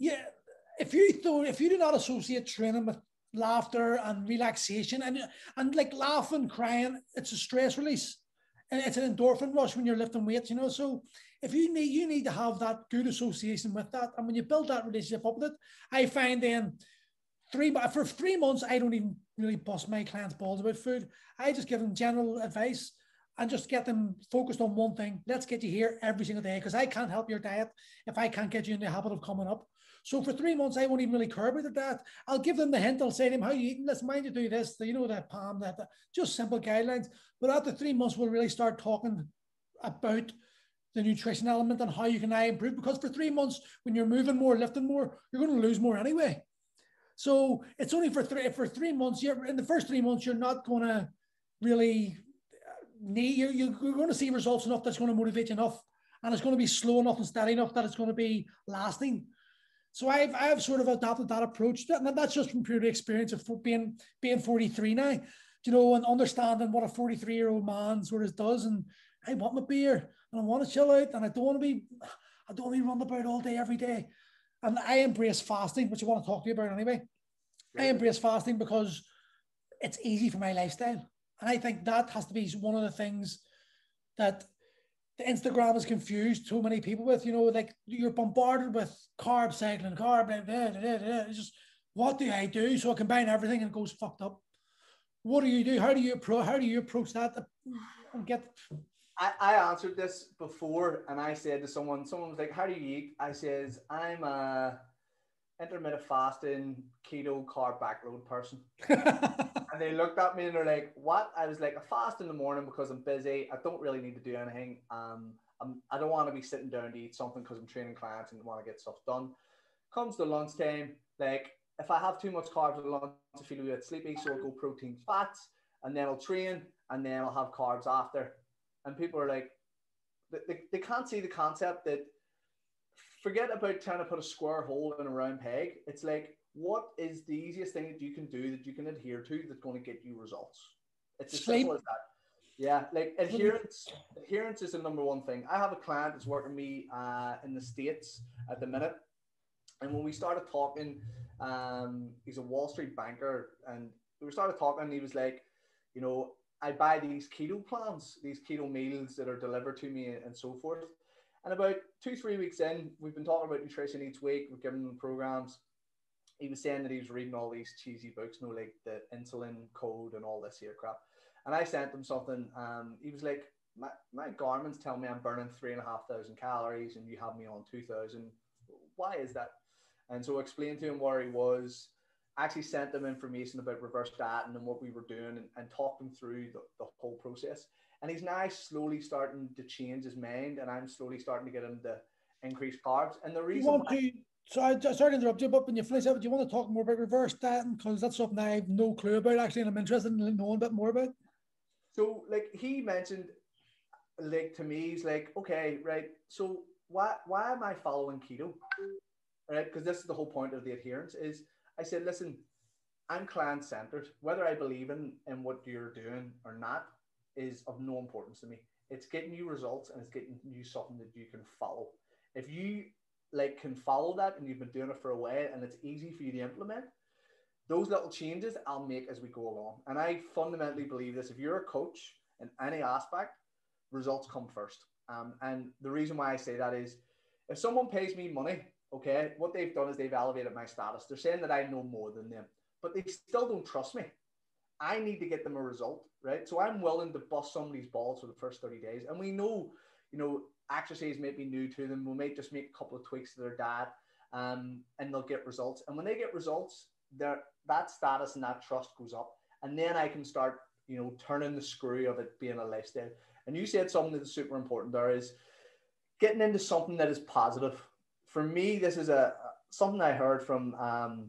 Yeah, if you thought if you do not associate training with laughter and relaxation and and like laughing, crying, it's a stress release. And it's an endorphin rush when you're lifting weights, you know. So if you need you need to have that good association with that. And when you build that relationship up with it, I find then three for three months I don't even really bust my clients' balls about food. I just give them general advice and just get them focused on one thing. Let's get you here every single day because I can't help your diet if I can't get you in the habit of coming up. So for three months, I won't even really care about that. I'll give them the hint. I'll say to them, how you eating? Let's mind you do this. You know, that palm, that, that just simple guidelines. But after three months, we'll really start talking about the nutrition element and how you can I improve. Because for three months, when you're moving more, lifting more, you're going to lose more anyway. So it's only for three for three months. You're in the first three months, you're not going to really uh, need you're, you're going to see results enough that's going to motivate you enough, and it's going to be slow enough and steady enough that it's going to be lasting. So I've I've sort of adopted that approach, and that's just from pure experience of being being 43 now, you know, and understanding what a 43 year old man sort of does. And I want my beer, and I want to chill out, and I don't want to be, I don't want to be run about all day every day. And I embrace fasting, which I want to talk to you about anyway. I embrace fasting because it's easy for my lifestyle, and I think that has to be one of the things that the Instagram is confused too many people with. You know, like you're bombarded with carb cycling, carb, blah, blah, blah. It's just what do I do? So I combine everything and it goes fucked up. What do you do? How do you approach? How do you approach that? And get. I, I answered this before, and I said to someone, someone was like, "How do you eat?" I says, "I'm a intermittent fasting, keto, carb backload person." and they looked at me and they're like, "What?" I was like, "I fast in the morning because I'm busy. I don't really need to do anything. Um, I'm, I don't want to be sitting down to eat something because I'm training clients and want to get stuff done." Comes to lunchtime, like if I have too much carbs at lunch, I feel a bit sleepy, so I'll go protein, fats, and then I'll train, and then I'll have carbs after. And people are like, they, they can't see the concept that forget about trying to put a square hole in a round peg. It's like what is the easiest thing that you can do that you can adhere to that's going to get you results? It's as Sleep. simple as that. Yeah, like adherence. adherence is the number one thing. I have a client that's working me uh, in the states at the minute, and when we started talking, um, he's a Wall Street banker, and we started talking. And he was like, you know, I buy these keto plans, these keto meals that are delivered to me, and so forth. And about two, three weeks in, we've been talking about nutrition each week. We've given them programs he was saying that he was reading all these cheesy books, you know, like the insulin code and all this here crap. And I sent him something. Um, he was like, my, my Garmin's tell me I'm burning three and a half thousand calories and you have me on 2000. Why is that? And so I explained to him where he was, actually sent them information about reverse dieting and what we were doing and, and talked him through the, the whole process. And he's now slowly starting to change his mind and I'm slowly starting to get him to increase carbs. And the reason you want why- to so I sorry to interrupt you, but when you finish up, do you want to talk more about reverse dieting? Because that's something I have no clue about actually, and I'm interested in knowing a bit more about. So, like he mentioned, like to me, he's like, okay, right. So why why am I following keto? Right, because this is the whole point of the adherence. Is I said, listen, I'm client centered. Whether I believe in in what you're doing or not is of no importance to me. It's getting you results and it's getting you something that you can follow. If you like can follow that and you've been doing it for a while and it's easy for you to implement, those little changes I'll make as we go along. And I fundamentally believe this. If you're a coach in any aspect, results come first. Um, and the reason why I say that is if someone pays me money, okay, what they've done is they've elevated my status. They're saying that I know more than them, but they still don't trust me. I need to get them a result, right? So I'm willing to bust somebody's balls for the first 30 days. And we know, you know, exercise may be new to them. We might just make a couple of tweaks to their diet um, and they'll get results. And when they get results, their that status and that trust goes up. And then I can start, you know, turning the screw of it being a lifestyle. And you said something that's super important there is getting into something that is positive. For me, this is a something I heard from um,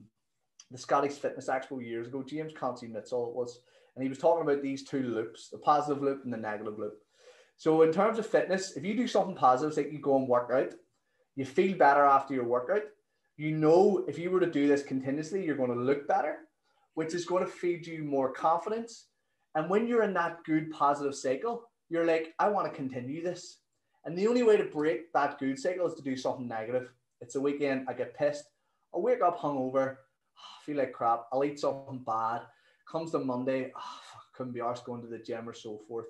the Scottish Fitness Expo years ago. James Concy Mitchell was, and he was talking about these two loops: the positive loop and the negative loop. So, in terms of fitness, if you do something positive, like you go and work out, you feel better after your workout. You know, if you were to do this continuously, you're going to look better, which is going to feed you more confidence. And when you're in that good positive cycle, you're like, I want to continue this. And the only way to break that good cycle is to do something negative. It's a weekend, I get pissed, I wake up hungover, Ah, I feel like crap, I'll eat something bad. Comes to Monday, oh, couldn't be arsed going to the gym or so forth.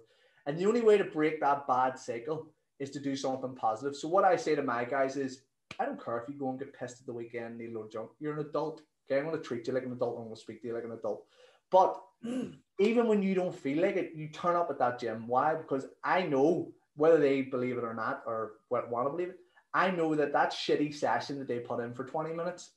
And the only way to break that bad cycle is to do something positive. So what I say to my guys is, I don't care if you go and get pissed at the weekend, need a load of junk. You're an adult. Okay, I'm going to treat you like an adult. I'm going to speak to you like an adult. But even when you don't feel like it, you turn up at that gym. Why? Because I know whether they believe it or not, or want to believe it. I know that that shitty session that they put in for 20 minutes,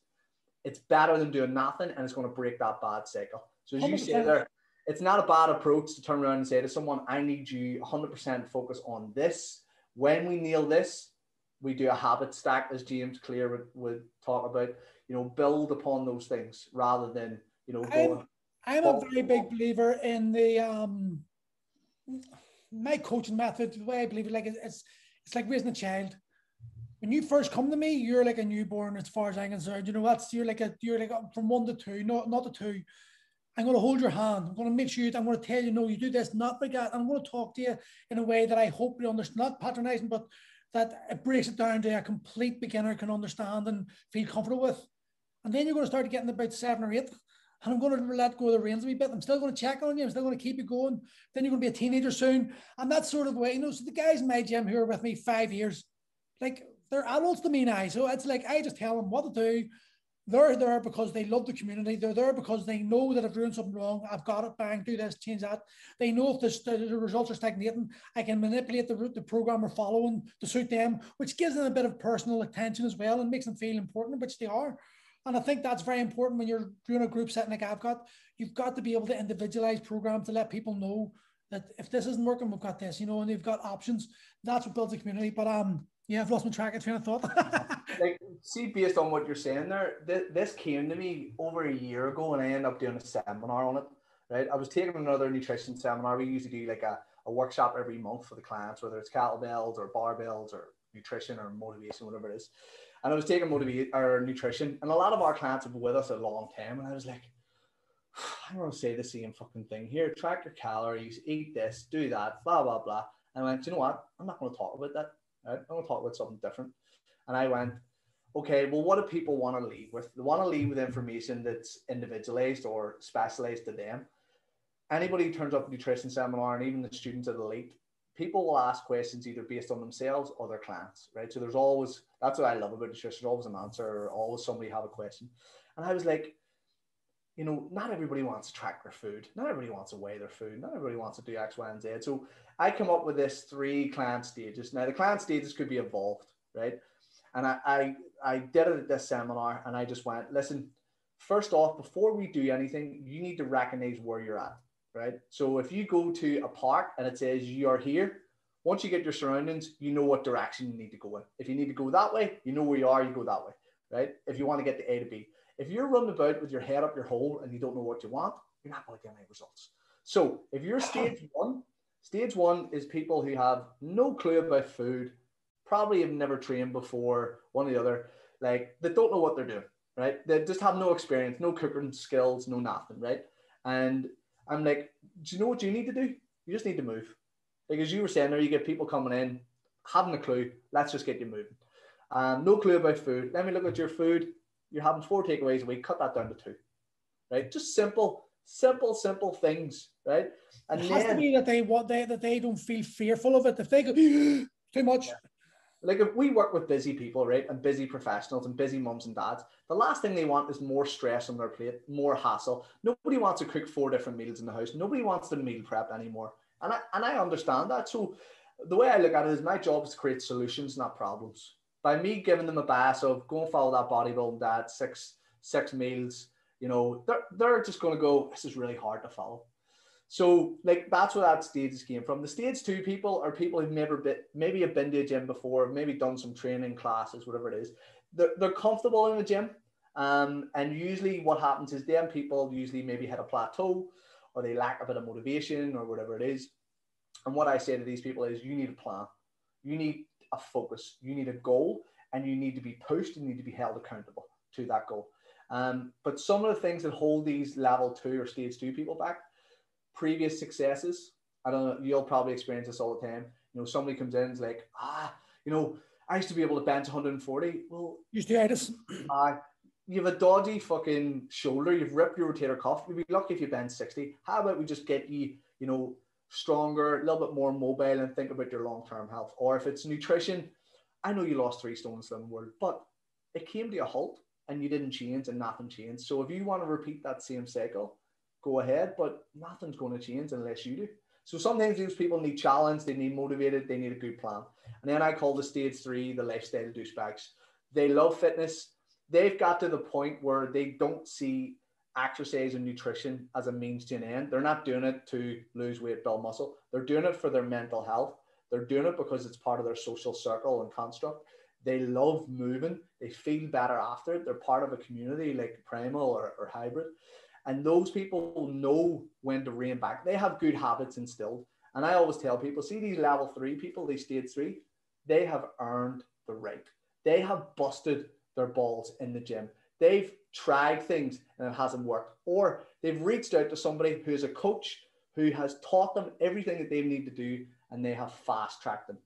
it's better than doing nothing, and it's going to break that bad cycle. So as 100%. you say there, it's not a bad approach to turn around and say to someone, "I need you 100% focus on this." When we nail this, we do a habit stack, as James Clear would, would talk about. You know, build upon those things rather than you know going. I'm, I'm a very big believer in the um my coaching method. The way I believe it, like it's it's like raising a child. When you first come to me, you're like a newborn as far as I'm concerned. You know, that's you're like a you're like a, from one to two, not not to two. I'm going to hold your hand. I'm going to make sure you, I'm going to tell you, no, you do this, not like that. I'm going to talk to you in a way that I hope you understand, not patronizing, but that it breaks it down to a complete beginner can understand and feel comfortable with. And then you're going to start getting about seven or eight. And I'm going to let go of the reins a wee bit. I'm still going to check on you. I'm still going to keep you going. Then you're going to be a teenager soon. And that's sort of the way, you know, so the guys in my gym who are with me five years, like they're adults to me now. So it's like I just tell them what to do. They're there because they love the community. They're there because they know that they're doing something wrong, I've got it, bang, do this, change that. They know if the, the results are stagnating, I can manipulate the route the program we're following to suit them, which gives them a bit of personal attention as well and makes them feel important, which they are. And I think that's very important when you're doing a group setting like I've got. You've got to be able to individualize programs to let people know that if this isn't working, we've got this, you know, and they've got options. That's what builds a community. But um, yeah, I've lost my track of train of thought. like, see, based on what you're saying there, th- this came to me over a year ago, and I ended up doing a seminar on it. Right, I was taking another nutrition seminar. We usually do like a, a workshop every month for the clients, whether it's kettlebells or barbells or nutrition or motivation, whatever it is. And I was taking motivate or nutrition, and a lot of our clients have been with us a long time, and I was like, I don't want to say the same fucking thing here. Track your calories, eat this, do that, blah blah blah. And I went, you know what? I'm not going to talk about that. Right? I'm going to talk about something different. And I went, okay, well, what do people want to leave with? They want to leave with information that's individualized or specialized to them. Anybody who turns up a nutrition seminar, and even the students at Elite, people will ask questions either based on themselves or their clients, right? So there's always that's what I love about nutrition. Always an answer, always somebody have a question. And I was like, you know, not everybody wants to track their food. Not everybody wants to weigh their food. Not everybody wants to do X, Y, and Z. So I come up with this three client stages. Now the client stages could be evolved, right? And I, I, I did it at this seminar and I just went, listen, first off, before we do anything, you need to recognize where you're at, right? So if you go to a park and it says you are here, once you get your surroundings, you know what direction you need to go in. If you need to go that way, you know where you are, you go that way, right? If you want to get to A to B. If you're running about with your head up your hole and you don't know what you want, you're not going to get any results. So if you're stage one, stage one is people who have no clue about food, probably have never trained before, one or the other, like they don't know what they're doing, right? They just have no experience, no cooking skills, no nothing, right? And I'm like, do you know what you need to do? You just need to move. Like as you were saying there, you get people coming in, having a clue. Let's just get you moving. Um, no clue about food. Let me look at your food. You're having four takeaways a week. Cut that down to two. Right? Just simple, simple, simple things. Right? And it has then, to be that they what they that they don't feel fearful of it. If they go too much. Yeah. Like if we work with busy people, right, and busy professionals and busy mums and dads, the last thing they want is more stress on their plate, more hassle. Nobody wants to cook four different meals in the house. Nobody wants to meal prep anymore. And I and I understand that. So the way I look at it is my job is to create solutions, not problems by me giving them a bass of go and follow that bodybuilding dad six six meals, you know, they're they're just going to go. This is really hard to follow. So like that's where that stage came from. The stage two people are people who've never been maybe have been to a gym before, maybe done some training classes, whatever it is. They're, they're comfortable in the gym. Um, and usually what happens is them people usually maybe hit a plateau or they lack a bit of motivation or whatever it is. And what I say to these people is you need a plan. You need a focus. You need a goal and you need to be pushed and need to be held accountable to that goal. Um, but some of the things that hold these level two or stage two people back, previous successes, I don't know, you'll probably experience this all the time. You know, somebody comes in and is like, ah, you know, I used to be able to bench 140. Well, used to this. Uh, you have a dodgy fucking shoulder. You've ripped your rotator cuff. You'd be lucky if you bench 60. How about we just get you, you know, stronger, a little bit more mobile, and think about your long term health. Or if it's nutrition, I know you lost three stones in the world, but it came to a halt and you didn't change and nothing changed. So if you want to repeat that same cycle, go ahead, but nothing's going to change unless you do. So sometimes these people need challenge, they need motivated, they need a good plan. And then I call the stage three the lifestyle douchebags. They love fitness. They've got to the point where they don't see exercise and nutrition as a means to an end. They're not doing it to lose weight, build muscle. They're doing it for their mental health. They're doing it because it's part of their social circle and construct. They love moving. They feel better after it. They're part of a community like Primal or, or Hybrid. And those people know when to rein back. They have good habits instilled. And I always tell people see these level three people, these stage three, they have earned the right. They have busted their balls in the gym. They've tried things and it hasn't worked, or they've reached out to somebody who is a coach who has taught them everything that they need to do and they have fast tracked them.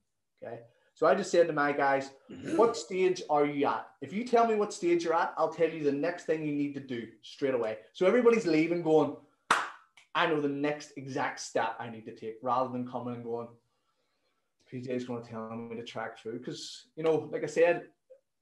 Okay. So I just said to my guys, mm-hmm. what stage are you at? If you tell me what stage you're at, I'll tell you the next thing you need to do straight away. So everybody's leaving going, I know the next exact step I need to take rather than coming and going, PJ is going to tell me to track through. Because, you know, like I said,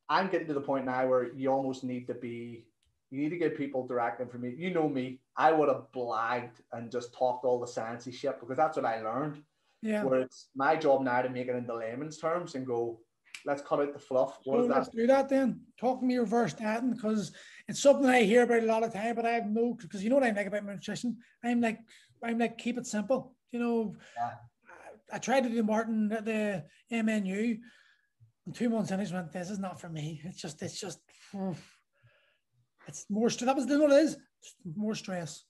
I'm getting to the point now where you almost need to be you need to get people direct information. You know me, I would have blagged and just talked all the sciencey shit because that's what I learned. Yeah. Where it's my job now to make it into layman's terms and go, let's cut out the fluff. What so let's that? do that then. Talk me reverse dieting because it's something I hear about a lot of time, but I have no because you know what I like about nutrition. I'm like I'm like keep it simple. You know, yeah. I, I tried to do Martin at the MNU. And two months in, I just went, "This is not for me." It's just, it's just, it's more. stress. That was what it is. More stress.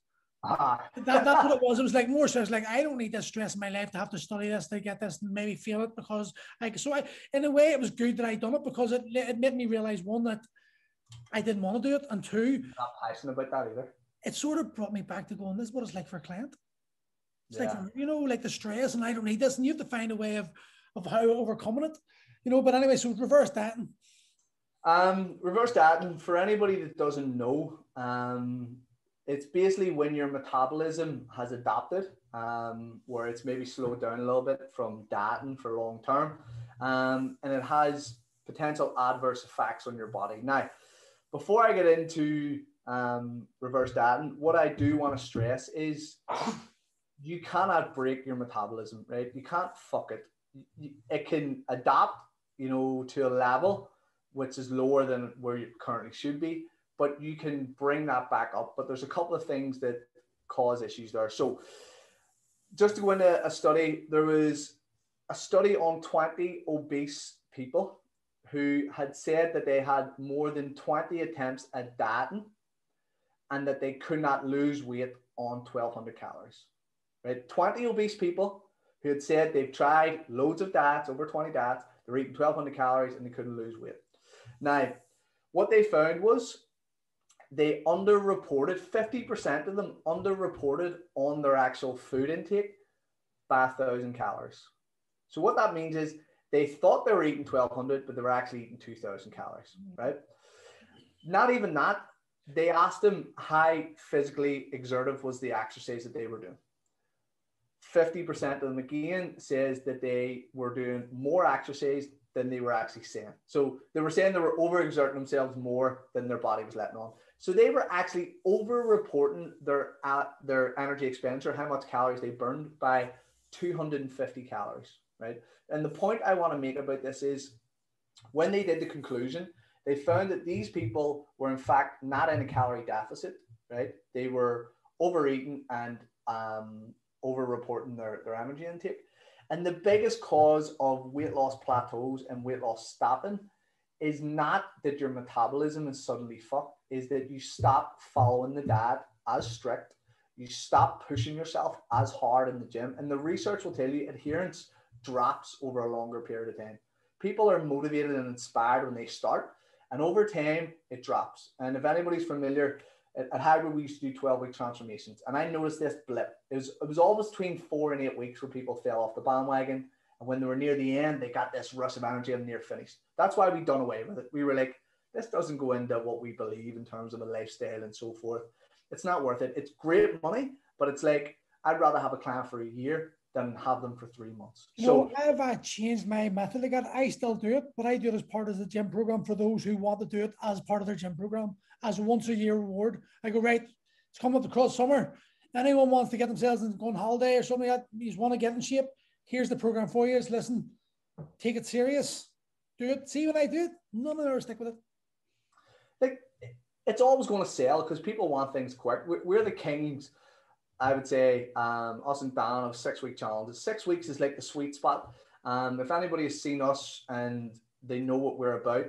Ah. that, that's what it was. It was like more stress. Like I don't need this stress in my life to have to study this to get this and maybe feel it because like so. I in a way it was good that I done it because it it made me realize one that I didn't want to do it, and 2 not passionate about that either. It sort of brought me back to going. This is what it's like for a client. It's yeah. like you know, like the stress, and I don't need this, and you have to find a way of of how overcoming it. You know, but anyway, so reverse that. Um, reverse dieting for anybody that doesn't know, um, it's basically when your metabolism has adapted, um, where it's maybe slowed down a little bit from dieting for long term, um, and it has potential adverse effects on your body. Now, before I get into um, reverse dieting, what I do want to stress is you cannot break your metabolism, right? You can't fuck it. It can adapt, you know, to a level which is lower than where you currently should be. But you can bring that back up. But there's a couple of things that cause issues there. So just to go into a study, there was a study on 20 obese people who had said that they had more than 20 attempts at dieting and that they could not lose weight on 1200 calories. Right? 20 obese people who had said they've tried loads of diets, over 20 diets, they're eating 1200 calories and they couldn't lose weight. Now, what they found was they underreported, 50% of them underreported on their actual food intake by a thousand calories. So what that means is they thought they were eating 1200, but they were actually eating 2000 calories, mm-hmm. right? Not even that. They asked them how physically exertive was the exercise that they were doing. 50% of them again says that they were doing more exercise than they were actually saying. So they were saying they were overexerting themselves more than their body was letting on. So they were actually over-reporting their uh, their energy expenditure, how much calories they burned by 250 calories, right? And the point I want to make about this is when they did the conclusion, they found that these people were in fact not in a calorie deficit, right? They were overeating and um, over-reporting their, their energy intake. And the biggest cause of weight loss plateaus and weight loss stopping is not that your metabolism is suddenly fucked, is that you stop following the diet as strict, you stop pushing yourself as hard in the gym. And the research will tell you adherence drops over a longer period of time. People are motivated and inspired when they start, and over time it drops. And if anybody's familiar, at, at we used to do 12 week transformations, and I noticed this blip. It was it was always between four and eight weeks where people fell off the bandwagon, and when they were near the end, they got this rush of energy and near finished. That's why we done away with it. We were like, this doesn't go into what we believe in terms of a lifestyle and so forth. It's not worth it. It's great money, but it's like I'd rather have a client for a year than have them for three months. So I've uh, changed my method again. I still do it, but I do it as part of the gym program for those who want to do it as part of their gym program as a once a year reward. I go, right, it's coming up across summer. Anyone wants to get themselves and go on holiday or something like that, you just want to get in shape. Here's the program for you. Listen, take it serious. Do it. See when I do it. None of them stick with it. Like it's always going to sell because people want things quick. We're, we're the kings I would say um, us and Dan of six week challenges. Six weeks is like the sweet spot. Um, if anybody has seen us and they know what we're about,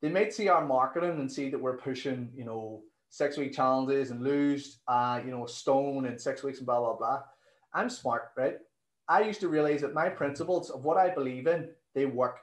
they might see our marketing and see that we're pushing, you know, six week challenges and lose, uh, you know, a stone in six weeks and blah, blah, blah. I'm smart, right? I used to realize that my principles of what I believe in, they work,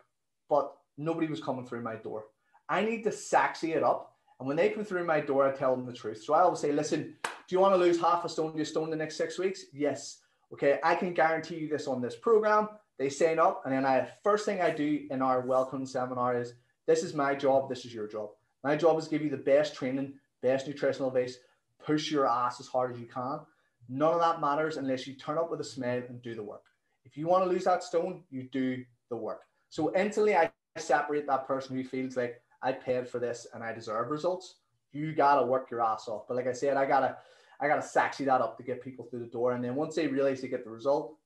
but nobody was coming through my door. I need to sexy it up. And when they come through my door, I tell them the truth. So I always say, listen, do you want to lose half a stone to a stone the next six weeks? Yes. Okay, I can guarantee you this on this program. They sign up, and then I first thing I do in our welcome seminar is this is my job, this is your job. My job is give you the best training, best nutritional advice, push your ass as hard as you can. None of that matters unless you turn up with a smile and do the work. If you want to lose that stone, you do the work. So instantly I separate that person who feels like I paid for this and I deserve results. You gotta work your ass off. But like I said, I gotta I got to sexy that up to get people through the door. And then once they realize they get the result,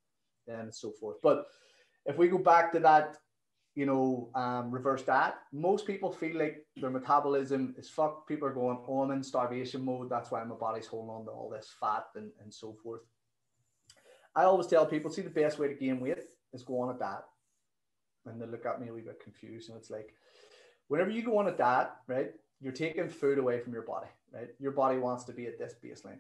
then so forth. But if we go back to that, you know, um, reverse that, most people feel like their metabolism is fucked. People are going, oh, I'm in starvation mode. That's why my body's holding on to all this fat and, and so forth. I always tell people, see, the best way to gain weight is go on a diet. And they look at me a wee bit confused. And it's like, whenever you go on a diet, right, you're taking food away from your body right? Your body wants to be at this baseline.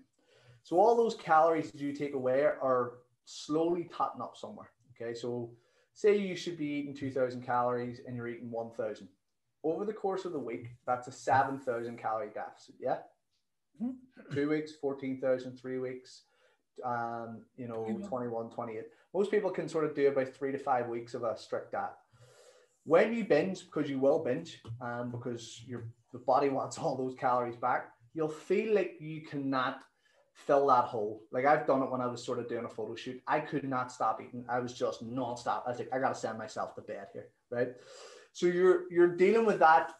So all those calories that you take away are slowly totting up somewhere. Okay, so say you should be eating 2,000 calories and you're eating 1,000. Over the course of the week, that's a 7,000 calorie deficit. Yeah. Mm-hmm. Two weeks, 14,000, three weeks, um, you know, 21, 28. Most people can sort of do about three to five weeks of a strict diet. When you binge, because you will binge, um, because your the body wants all those calories back, you'll feel like you cannot fill that hole. Like I've done it when I was sort of doing a photo shoot. I could not stop eating. I was just non-stop. I was like, I gotta send myself to bed here, right? So you're you're dealing with that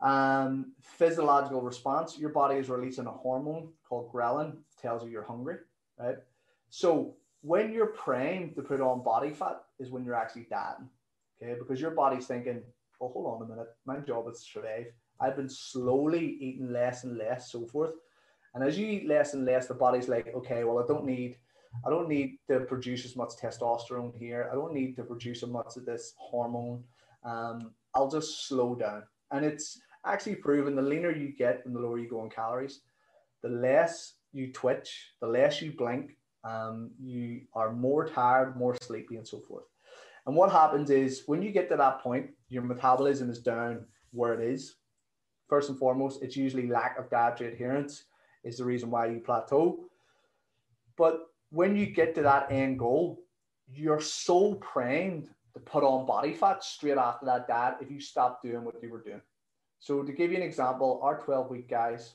um, physiological response. Your body is releasing a hormone called ghrelin, tells you you're hungry, right? So when you're praying to put on body fat is when you're actually dieting, okay? Because your body's thinking, oh, hold on a minute, my job is to survive. I've been slowly eating less and less, so forth. And as you eat less and less, the body's like, okay, well, I don't need, I don't need to produce as much testosterone here. I don't need to produce as much of this hormone. Um, I'll just slow down. And it's actually proven the leaner you get and the lower you go in calories, the less you twitch, the less you blink, um, you are more tired, more sleepy, and so forth. And what happens is when you get to that point, your metabolism is down where it is first and foremost, it's usually lack of dietary adherence is the reason why you plateau. But when you get to that end goal, you're so primed to put on body fat straight after that diet if you stop doing what you were doing. So to give you an example, our 12 week guys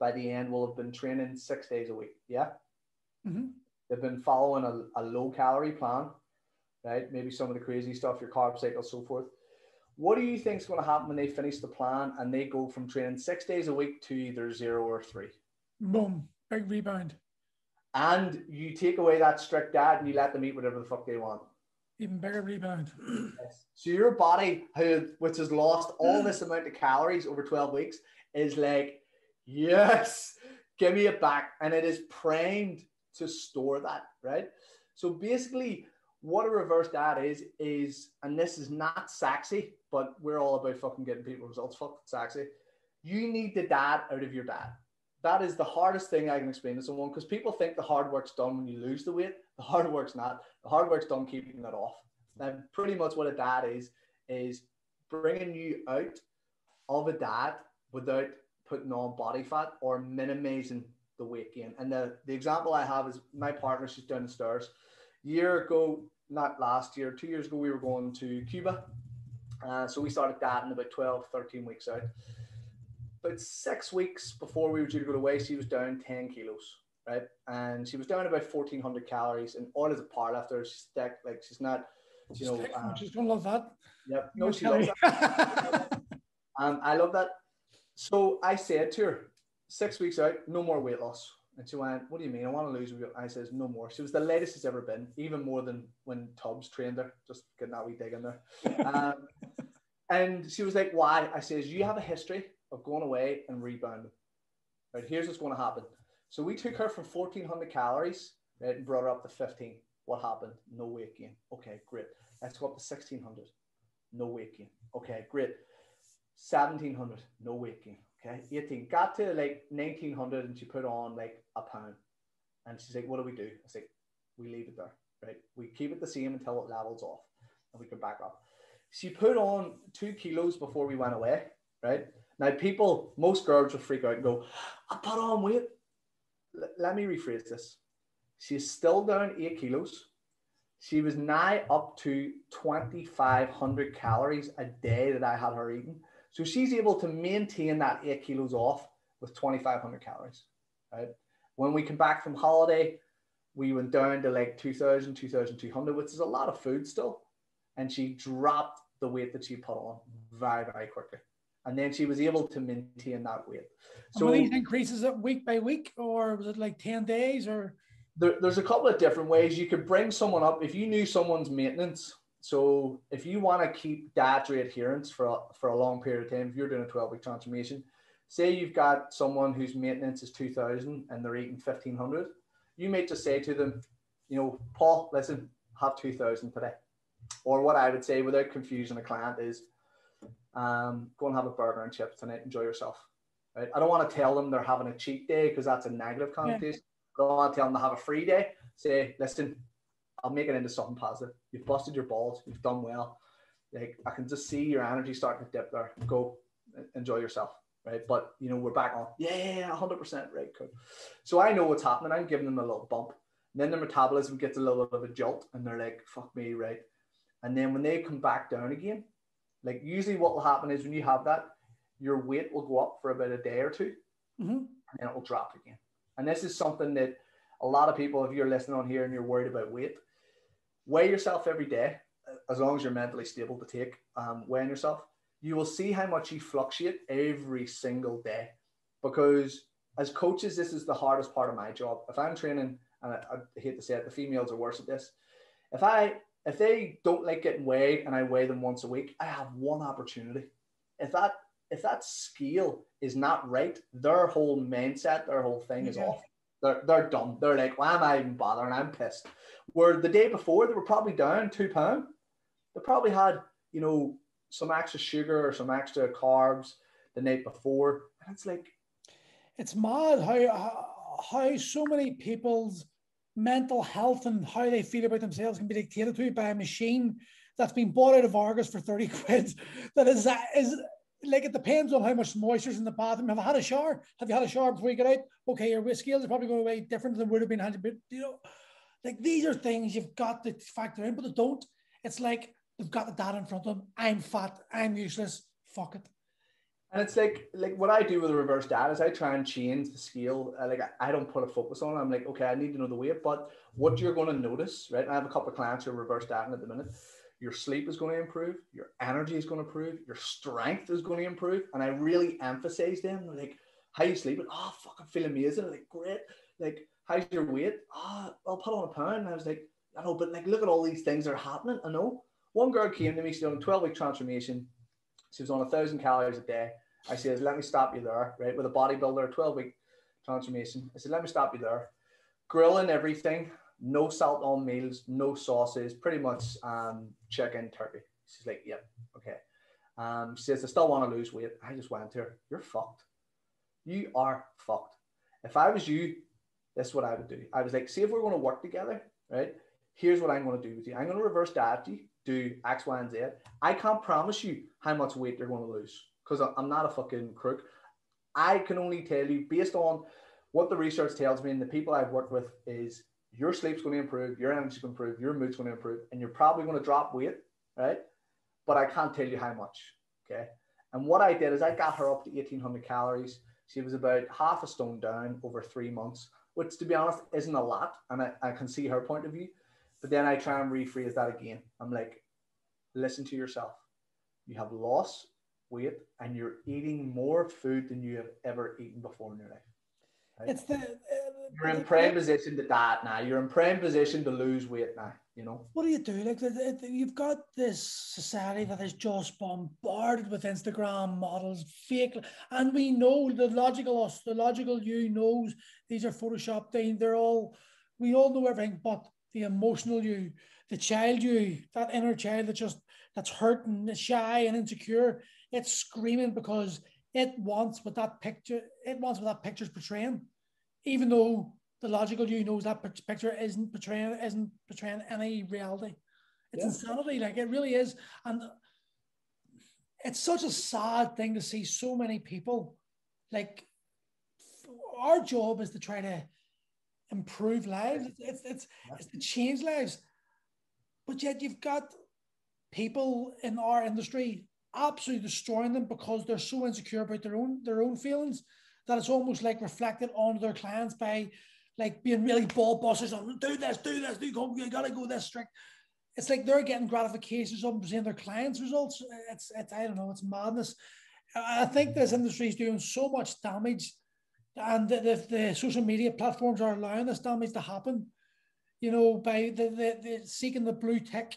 by the end will have been training six days a week. Yeah. Mm-hmm. They've been following a, a low calorie plan, right? Maybe some of the crazy stuff, your carb cycle, so forth. What do you think is going to happen when they finish the plan and they go from training six days a week to either zero or three? Boom, big rebound. And you take away that strict diet and you let them eat whatever the fuck they want. Even bigger rebound. yes. so your body, who which has lost all this amount of calories over 12 weeks, is like, yes, give me it back. And it is primed to store that, right? So basically, what a reverse diet is, is, and this is not sexy, but we're all about fucking getting people results. Fuck sexy. You need the dad out of your dad. That is the hardest thing I can explain to someone because people think the hard work's done when you lose the weight. The hard work's not. The hard work's done keeping it off. And pretty much what a dad is, is bringing you out of a dad without putting on body fat or minimizing the weight gain. And the, the example I have is my partner, she's down the stairs. Year ago, not last year, two years ago, we were going to Cuba uh, so we started that in about 12, 13 weeks out. But six weeks before we were due to go away, she was down 10 kilos, right? And she was down about 1,400 calories. And all as a part after she's thick, like she's not, you know. Um, she's gonna love that. Yep. No, she loves that. um, I love that. So I said to her, six weeks out, no more weight loss. And she went, What do you mean? I want to lose weight. I says, No more. She was the latest she's ever been, even more than when Tubbs trained her, just getting that wee dig in there. Um, and she was like, Why? I says, You have a history of going away and rebounding. Right, here's what's going to happen. So we took her from 1400 calories right, and brought her up to 15. What happened? No weight gain. Okay, great. Let's go up to 1600. No weight gain. Okay, great. 1700. No weight gain. Okay, 18. Got to like 1900 and she put on like a pound. And she's like, what do we do? I say, we leave it there, right? We keep it the same until it levels off and we can back up. She put on two kilos before we went away, right? Now, people, most girls will freak out and go, I put on weight. L- let me rephrase this. She's still down eight kilos. She was now up to 2,500 calories a day that I had her eating. So she's able to maintain that eight kilos off with 2,500 calories, right? When we come back from holiday, we went down to like 2,000, 2,200, which is a lot of food still. And she dropped the weight that she put on very, very quickly. And then she was able to maintain that weight. So were these increases it week by week, or was it like 10 days or? There, there's a couple of different ways you could bring someone up. If you knew someone's maintenance, so if you want to keep dietary adherence for a, for a long period of time, if you're doing a 12 week transformation, say you've got someone whose maintenance is 2000 and they're eating 1500, you may just say to them, you know, Paul, listen, have 2000 today. Or what I would say without confusing a client is, um, go and have a burger and chips tonight, enjoy yourself. Right? I don't want to tell them they're having a cheat day because that's a negative connotation. Yeah. I don't want to tell them to have a free day. Say, listen, I'll make it into something positive. You've busted your balls. You've done well. Like I can just see your energy starting to dip there. Go enjoy yourself. Right. But you know, we're back on. Yeah, hundred percent. Right. Cool. So I know what's happening. I'm giving them a little bump. And then their metabolism gets a little bit of a jolt and they're like, fuck me, right? And then when they come back down again, like usually what will happen is when you have that, your weight will go up for about a day or 2 mm-hmm. and then it will drop again. And this is something that a lot of people, if you're listening on here and you're worried about weight, weigh yourself every day, as long as you're mentally stable to take um, weighing yourself. You will see how much you fluctuate every single day. Because as coaches, this is the hardest part of my job. If I'm training, and I, I hate to say it, the females are worse at this. If I if they don't like getting weighed and I weigh them once a week, I have one opportunity. If that if that scale is not right, their whole mindset, their whole thing is off. They're, they're done. They're like, why am I even bothering? I'm pissed. Where the day before they were probably down two pound. They probably had, you know, some extra sugar or some extra carbs the night before. And it's like it's mad how how so many people's mental health and how they feel about themselves can be dictated to by a machine that's been bought out of Argos for 30 quid. That is is like it depends on how much moisture's in the bathroom. Have I had a shower? Have you had a shower before you get out? Okay, your scales are probably going away different than would have been had, but you know, Like these are things you've got to factor in, but they don't. It's like they've got the data in front of them. I'm fat. I'm useless. Fuck it. And it's like like what I do with the reverse diet is I try and change the scale. Uh, like I, don't put a focus on it. I'm like, okay, I need to know the weight, but what you're going to notice, right? I have a couple of clients who are reverse dieting at the minute. Your sleep is going to improve, your energy is going to improve, your strength is going to improve. And I really emphasize them like, how you sleeping? Oh, fucking feel amazing. I'm Like, great. Like, how's your weight? Ah, oh, I'll put on a pound. And I was like, I know, but like, look at all these things that are happening. I know. One girl came to me, she's on a 12 week transformation she was on a thousand calories a day. I said, let me stop you there, right? With a bodybuilder, 12 week transformation. I said, let me stop you there. Grilling everything, no salt on meals, no sauces, pretty much um, chicken, turkey. She's like, yep, okay. Um, she says, I still want to lose weight. I just went to her, you're fucked. You are fucked. If I was you, this is what I would do. I was like, see if we're going to work together, right? Here's what I'm going to do with you. I'm going to reverse diet you do X, Y, and Z. I can't promise you how much weight you're going to lose because I'm not a fucking crook. I can only tell you based on what the research tells me and the people I've worked with is your sleep's going to improve, your energy's going to improve, your mood's going to improve, and you're probably going to drop weight, right? But I can't tell you how much. Okay. And what I did is I got her up to 1800 calories. She was about half a stone down over three months, which to be honest isn't a lot. And I, I can see her point of view. But then I try and rephrase that again. I'm like, listen to yourself. You have lost weight and you're eating more food than you have ever eaten before in your life. Right? It's the uh, you're in prime position to diet now. You're in prime position to lose weight now. You know what do you do? Like you've got this society that is just bombarded with Instagram models, fake, and we know the logical us, the logical you knows these are photoshopped. They, they're all we all know everything, but the emotional you, the child you, that inner child that just that's hurting, shy and insecure, it's screaming because it wants what that picture, it wants what that picture's portraying, even though the logical you knows that picture isn't portraying isn't portraying any reality. It's yeah. insanity, like it really is, and it's such a sad thing to see so many people. Like our job is to try to improve lives. It's it's it's to change lives. But yet you've got people in our industry absolutely destroying them because they're so insecure about their own their own feelings that it's almost like reflected onto their clients by like being really ball busters on do this, do this, do go, you gotta go this strict. It's like they're getting gratifications of seeing their clients' results. It's, it's I don't know, it's madness. I think this industry is doing so much damage and the, the, the, social media platforms are allowing this damage to happen, you know, by the, the, the seeking the blue tick,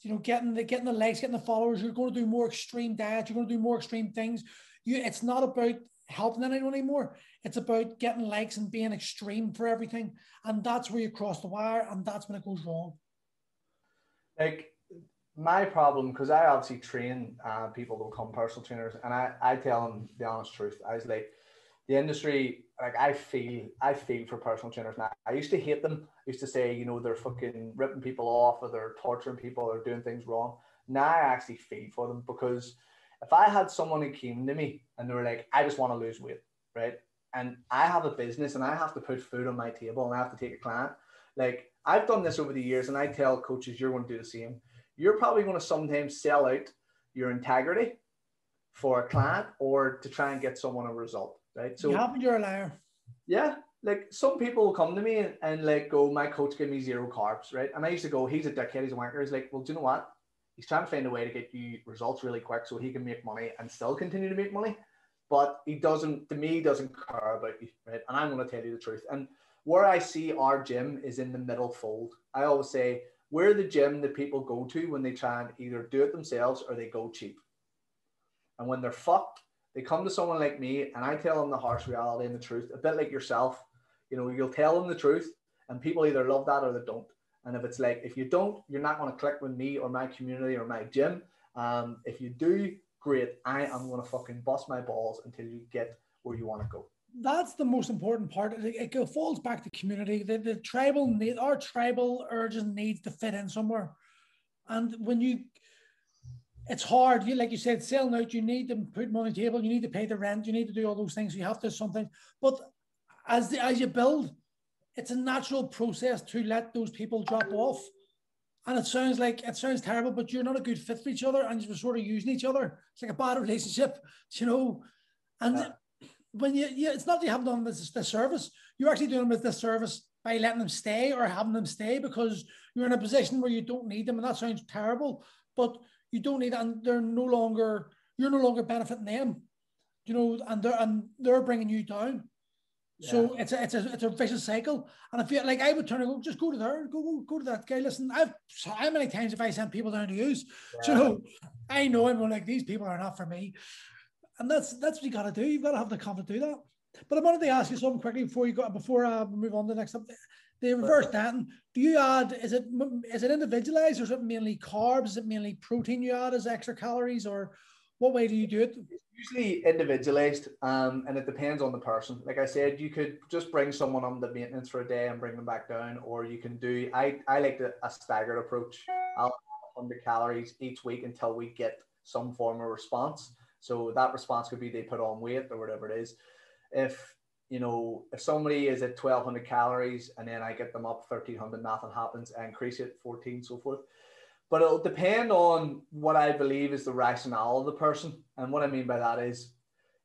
you know, getting the getting the likes, getting the followers. You're going to do more extreme diets. You're going to do more extreme things. You, it's not about helping anyone anymore. It's about getting likes and being extreme for everything, and that's where you cross the wire, and that's when it goes wrong. Like my problem, because I obviously train uh, people to become personal trainers, and I I tell them the honest truth. I was like the industry, like I feel, I feel for personal trainers now. I used to hate them. I used to say, you know, they're fucking ripping people off or they're torturing people or doing things wrong. Now I actually feel for them because if I had someone who came to me and they were like, I just want to lose weight, right? And I have a business and I have to put food on my table and I have to take a client. Like I've done this over the years and I tell coaches, you're going to do the same. You're probably going to sometimes sell out your integrity for a client or to try and get someone a result right? So you happen you're a liar. Yeah, like some people will come to me and, and like go, my coach gave me zero carbs, right? And I used to go, he's a dickhead, he's a wanker. He's like, well, do you know what? He's trying to find a way to get you results really quick so he can make money and still continue to make money. But he doesn't, to me, he doesn't care about you, right? And I'm going to tell you the truth. And where I see our gym is in the middle fold. I always say, we're the gym that people go to when they try and either do it themselves or they go cheap. And when they're fucked, they come to someone like me and I tell them the harsh reality and the truth, a bit like yourself. You know, you'll tell them the truth and people either love that or they don't. And if it's like, if you don't, you're not going to click with me or my community or my gym. Um, if you do, great. I am going to fucking bust my balls until you get where you want to go. That's the most important part. It, it falls back to community. The, the tribal need, our tribal urges needs to fit in somewhere. And when you it's hard. You like you said, selling out. You need to put money on the table. You need to pay the rent. You need to do all those things. You have to do something. But as the, as you build, it's a natural process to let those people drop off. And it sounds like it sounds terrible, but you're not a good fit for each other, and you're sort of using each other. It's like a bad relationship, you know. And yeah. when you, you, it's not that you haven't done this, this service, you're actually doing with this service by letting them stay or having them stay because you're in a position where you don't need them, and that sounds terrible, but you don't need, and they're no longer you're no longer benefiting them, you know, and they're and they're bringing you down. Yeah. So it's a, it's a it's a vicious cycle. And if you like, I would turn and go, just go to there, go go, go to that guy. Listen, I've how many times have I sent people down to use? Yeah. So I know I'm like these people are not for me. And that's that's what you got to do. You've got to have the confidence to do that. But I wanted to ask you something quickly before you go before I uh, move on to the next up. The reverse that. Do you add? Is it is it individualized or is it mainly carbs? Is it mainly protein you add as extra calories, or what way do you do it? Usually individualized, um, and it depends on the person. Like I said, you could just bring someone on the maintenance for a day and bring them back down, or you can do. I I like the, a staggered approach. I'll 100 calories each week until we get some form of response. So that response could be they put on weight or whatever it is. If you know, if somebody is at 1200 calories and then I get them up 1300, nothing happens, I increase it 14, so forth. But it'll depend on what I believe is the rationale of the person. And what I mean by that is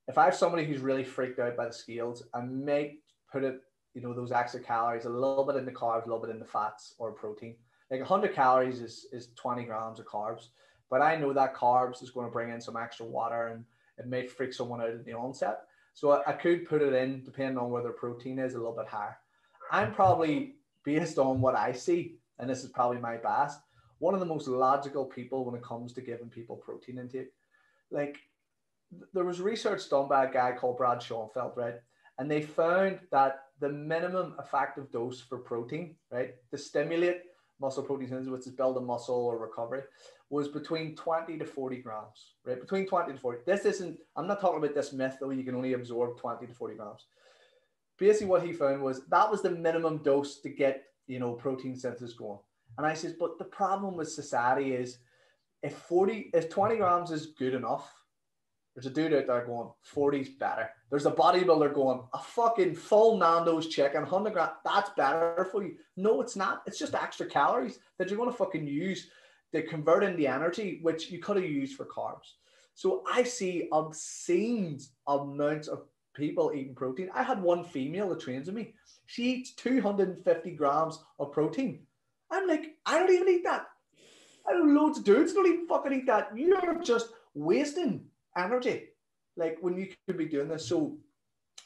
if I have somebody who's really freaked out by the scales, I may put it, you know, those extra calories, a little bit in the carbs, a little bit in the fats or protein. Like 100 calories is, is 20 grams of carbs. But I know that carbs is going to bring in some extra water and it may freak someone out at the onset. So I, I could put it in, depending on whether protein is a little bit higher. I'm probably based on what I see, and this is probably my bias, one of the most logical people when it comes to giving people protein intake. Like there was research done by a guy called Brad Schoenfeld, right? And they found that the minimum effective dose for protein, right, to stimulate muscle protein synthesis, which is building muscle or recovery, was between 20 to 40 grams, right? Between 20 to 40. This isn't, I'm not talking about this myth though, you can only absorb 20 to 40 grams. Basically, what he found was that was the minimum dose to get, you know, protein synthesis going. And I says, but the problem with society is if 40, if 20 grams is good enough, there's a dude out there going, 40's better. There's a bodybuilder going, a fucking full Nando's chicken, 100 grams, that's better for you. No, it's not. It's just extra calories that you're going to fucking use to convert into energy, which you could have used for carbs. So I see obscene amounts of people eating protein. I had one female that trains with me. She eats 250 grams of protein I'm like, I don't even eat that. I know loads of dudes don't even fucking eat that. You're just wasting energy. Like when you could be doing this. So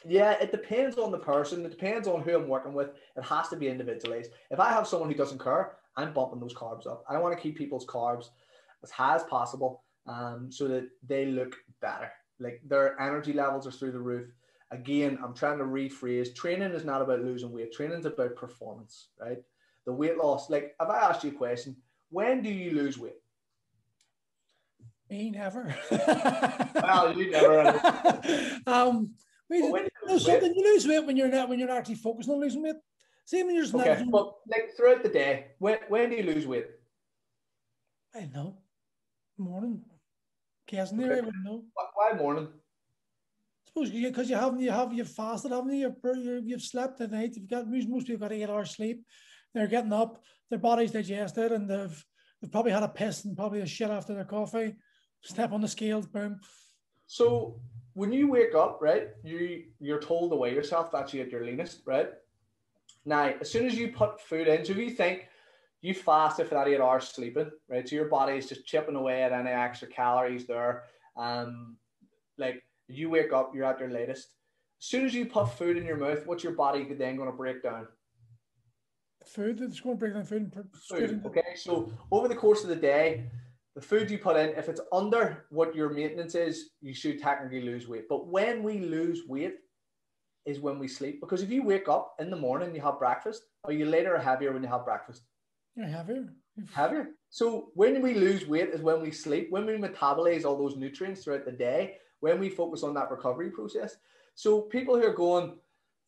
yeah, it depends on the person. It depends on who I'm working with. It has to be individualized. If I have someone who doesn't care, I'm bumping those carbs up. I want to keep people's carbs as high as possible um, so that they look better. Like their energy levels are through the roof. Again, I'm trying to rephrase training is not about losing weight, training is about performance, right? The weight loss. Like, if I asked you a question, when do you lose weight? Me never. well, you never. um, well, when you something you lose weight when you're not when you're actually focused on losing weight. Same when you're just okay. Not, but like throughout the day, when when do you lose weight? I don't know. Morning. There, okay. I wouldn't know. Why morning? I suppose because you, you haven't you have you've fasted, haven't you? You've, you've slept at night. You've got most most people got eight hours sleep they're getting up, their body's digested, and they've they've probably had a piss and probably a shit after their coffee. Step on the scales, boom. So when you wake up, right, you you're told to weigh yourself. That's you at your leanest, right? Now, as soon as you put food in, so if you think you fasted for that eight hours sleeping, right? So your body is just chipping away at any extra calories there. Um, like you wake up, you're at your latest. As soon as you put food in your mouth, what's your body then going to break down? Food that's going to break down food. food. Okay, so over the course of the day, the food you put in, if it's under what your maintenance is, you should technically lose weight. But when we lose weight is when we sleep. Because if you wake up in the morning, you have breakfast, are you later or heavier when you have breakfast? You're heavier. Heavier. So when we lose weight is when we sleep, when we metabolize all those nutrients throughout the day, when we focus on that recovery process. So people who are going,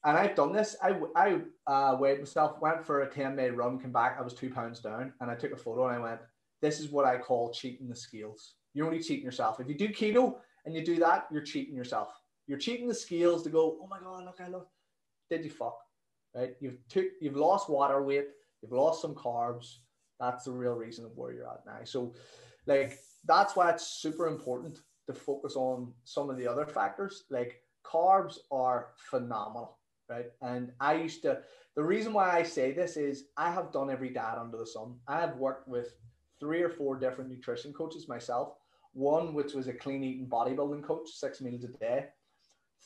and I've done this. I, I uh, weighed myself, went for a 10 day run, came back, I was two pounds down, and I took a photo and I went, This is what I call cheating the scales. You're only cheating yourself. If you do keto and you do that, you're cheating yourself. You're cheating the scales to go, Oh my God, look, I look. Did you fuck? right? You've took, you've lost water weight, you've lost some carbs. That's the real reason of where you're at now. So, like, that's why it's super important to focus on some of the other factors. Like, carbs are phenomenal, right? And I used to, the reason why I say this is I have done every diet under the sun. I have worked with three or four different nutrition coaches myself. One, which was a clean eating bodybuilding coach, six meals a day.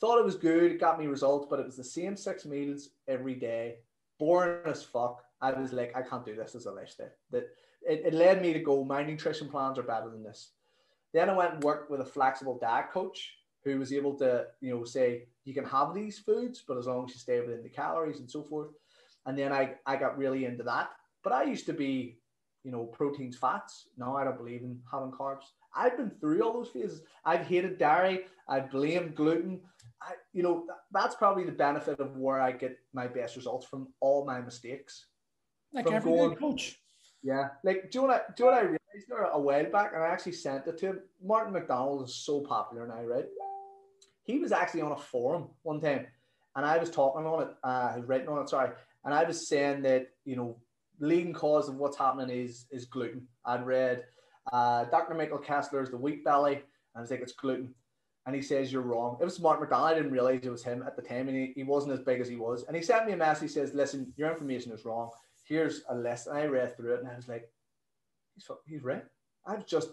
Thought it was good, it got me results, but it was the same six meals every day, boring as fuck. I was like, I can't do this as a lifestyle. That it, it led me to go, my nutrition plans are better than this. Then I went and worked with a flexible diet coach who was able to, you know, say you can have these foods, but as long as you stay within the calories and so forth. And then I, I got really into that. But I used to be, you know, proteins, fats. Now I don't believe in having carbs. I've been through all those phases. I've hated dairy. I blame gluten. I, you know, that's probably the benefit of where I get my best results from all my mistakes. Like every going, coach. Yeah. Like, do you know what I, do you know what I realized there a while back? And I actually sent it to him. Martin McDonald is so popular now, right? He was actually on a forum one time and I was talking on it, uh, written on it, sorry. And I was saying that, you know, leading cause of what's happening is is gluten. I'd read uh, Dr. Michael Kessler's The Wheat Belly, and I was like, it's gluten. And he says, You're wrong. It was Mark McDonald. I didn't realize it was him at the time, and he, he wasn't as big as he was. And he sent me a message. He says, Listen, your information is wrong. Here's a list. And I read through it, and I was like, He's, he's right. I've just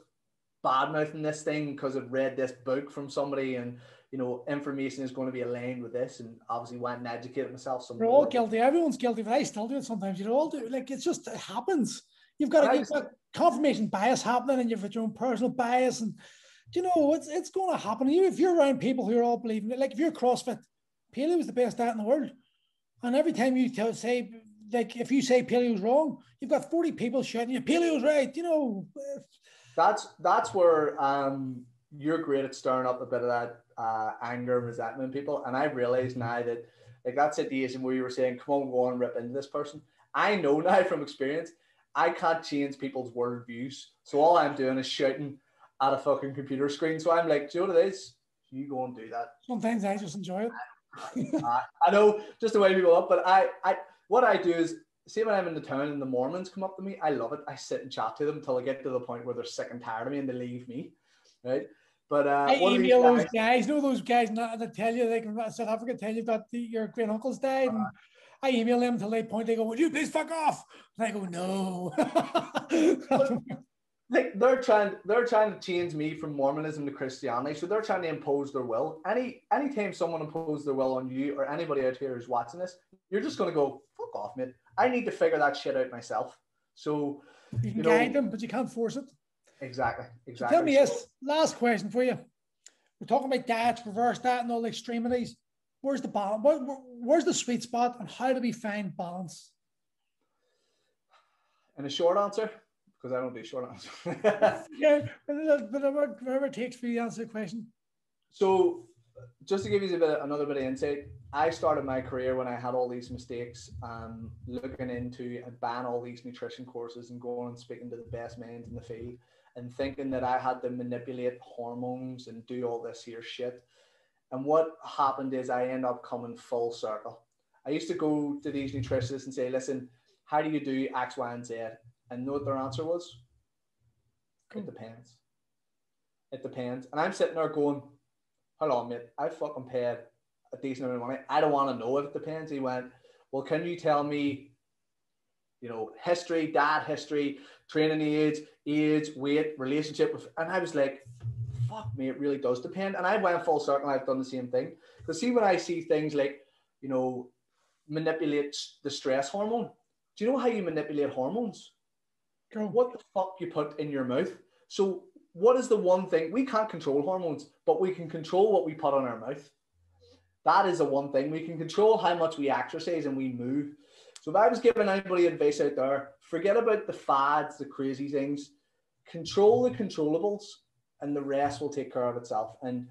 bad mouthing this thing because I've read this book from somebody, and you know, information is going to be aligned with this, and obviously went and educated myself. Some We're all guilty. Everyone's guilty, but I still do it sometimes. You know, all do like it's just it happens. You've got, you've got confirmation bias happening, and you've got your own personal bias, and you know it's it's going to happen. You if you're around people who are all believing it, like if you're CrossFit, paleo is the best diet in the world, and every time you tell, say like if you say paleo is wrong, you've got forty people shouting you is right. You know, that's that's where um you're great at stirring up a bit of that uh, anger and resentment people. And I realized now that like that situation where you were saying, come on, go on, rip into this person. I know now from experience, I can't change people's world views. So all I'm doing is shouting at a fucking computer screen. So I'm like, do you know what it is? You go and do that. Sometimes I just enjoy it. I, I know just the way people up, but I, I, what I do is see when I'm in the town and the Mormons come up to me, I love it. I sit and chat to them until I get to the point where they're sick and tired of me and they leave me. Right. But uh, I email those guys, know those guys not to tell you like South Africa tell you that the, your great uncle's died. Uh, and I email them until they point, they go, Would you please fuck off? And I go, No. like they're trying they're trying to change me from Mormonism to Christianity. So they're trying to impose their will. Any anytime someone imposes their will on you or anybody out here who's watching this, you're just gonna go, fuck off, mate. I need to figure that shit out myself. So you can you know, guide them, but you can't force it. Exactly. Exactly. So tell me this last question for you. We're talking about diets, reverse diet, and all the extremities. Where's the balance? Where, where's the sweet spot, and how do we find balance? And a short answer, because I don't do short answers. yeah, whatever, whatever it takes for you to answer the question. So, just to give you a bit, another bit of insight, I started my career when I had all these mistakes, um, looking into and ban all these nutrition courses and going and speaking to the best minds in the field and thinking that I had to manipulate hormones and do all this here shit. And what happened is I end up coming full circle. I used to go to these nutritionists and say, listen, how do you do X, Y, and Z? And know what their answer was? It hmm. depends. It depends. And I'm sitting there going, hold on, mate, I fucking paid a decent amount of money. I don't want to know if it depends. He went, well, can you tell me, you know, history, dad history, training age, age, weight, relationship with, and I was like, fuck me, it really does depend. And I went full circle. I've done the same thing. Because see, when I see things like, you know, manipulate the stress hormone, do you know how you manipulate hormones? Girl. What the fuck you put in your mouth? So, what is the one thing we can't control hormones, but we can control what we put on our mouth? That is the one thing we can control how much we exercise and we move. So, if I was giving anybody advice out there, forget about the fads, the crazy things, control the controllables, and the rest will take care of itself. And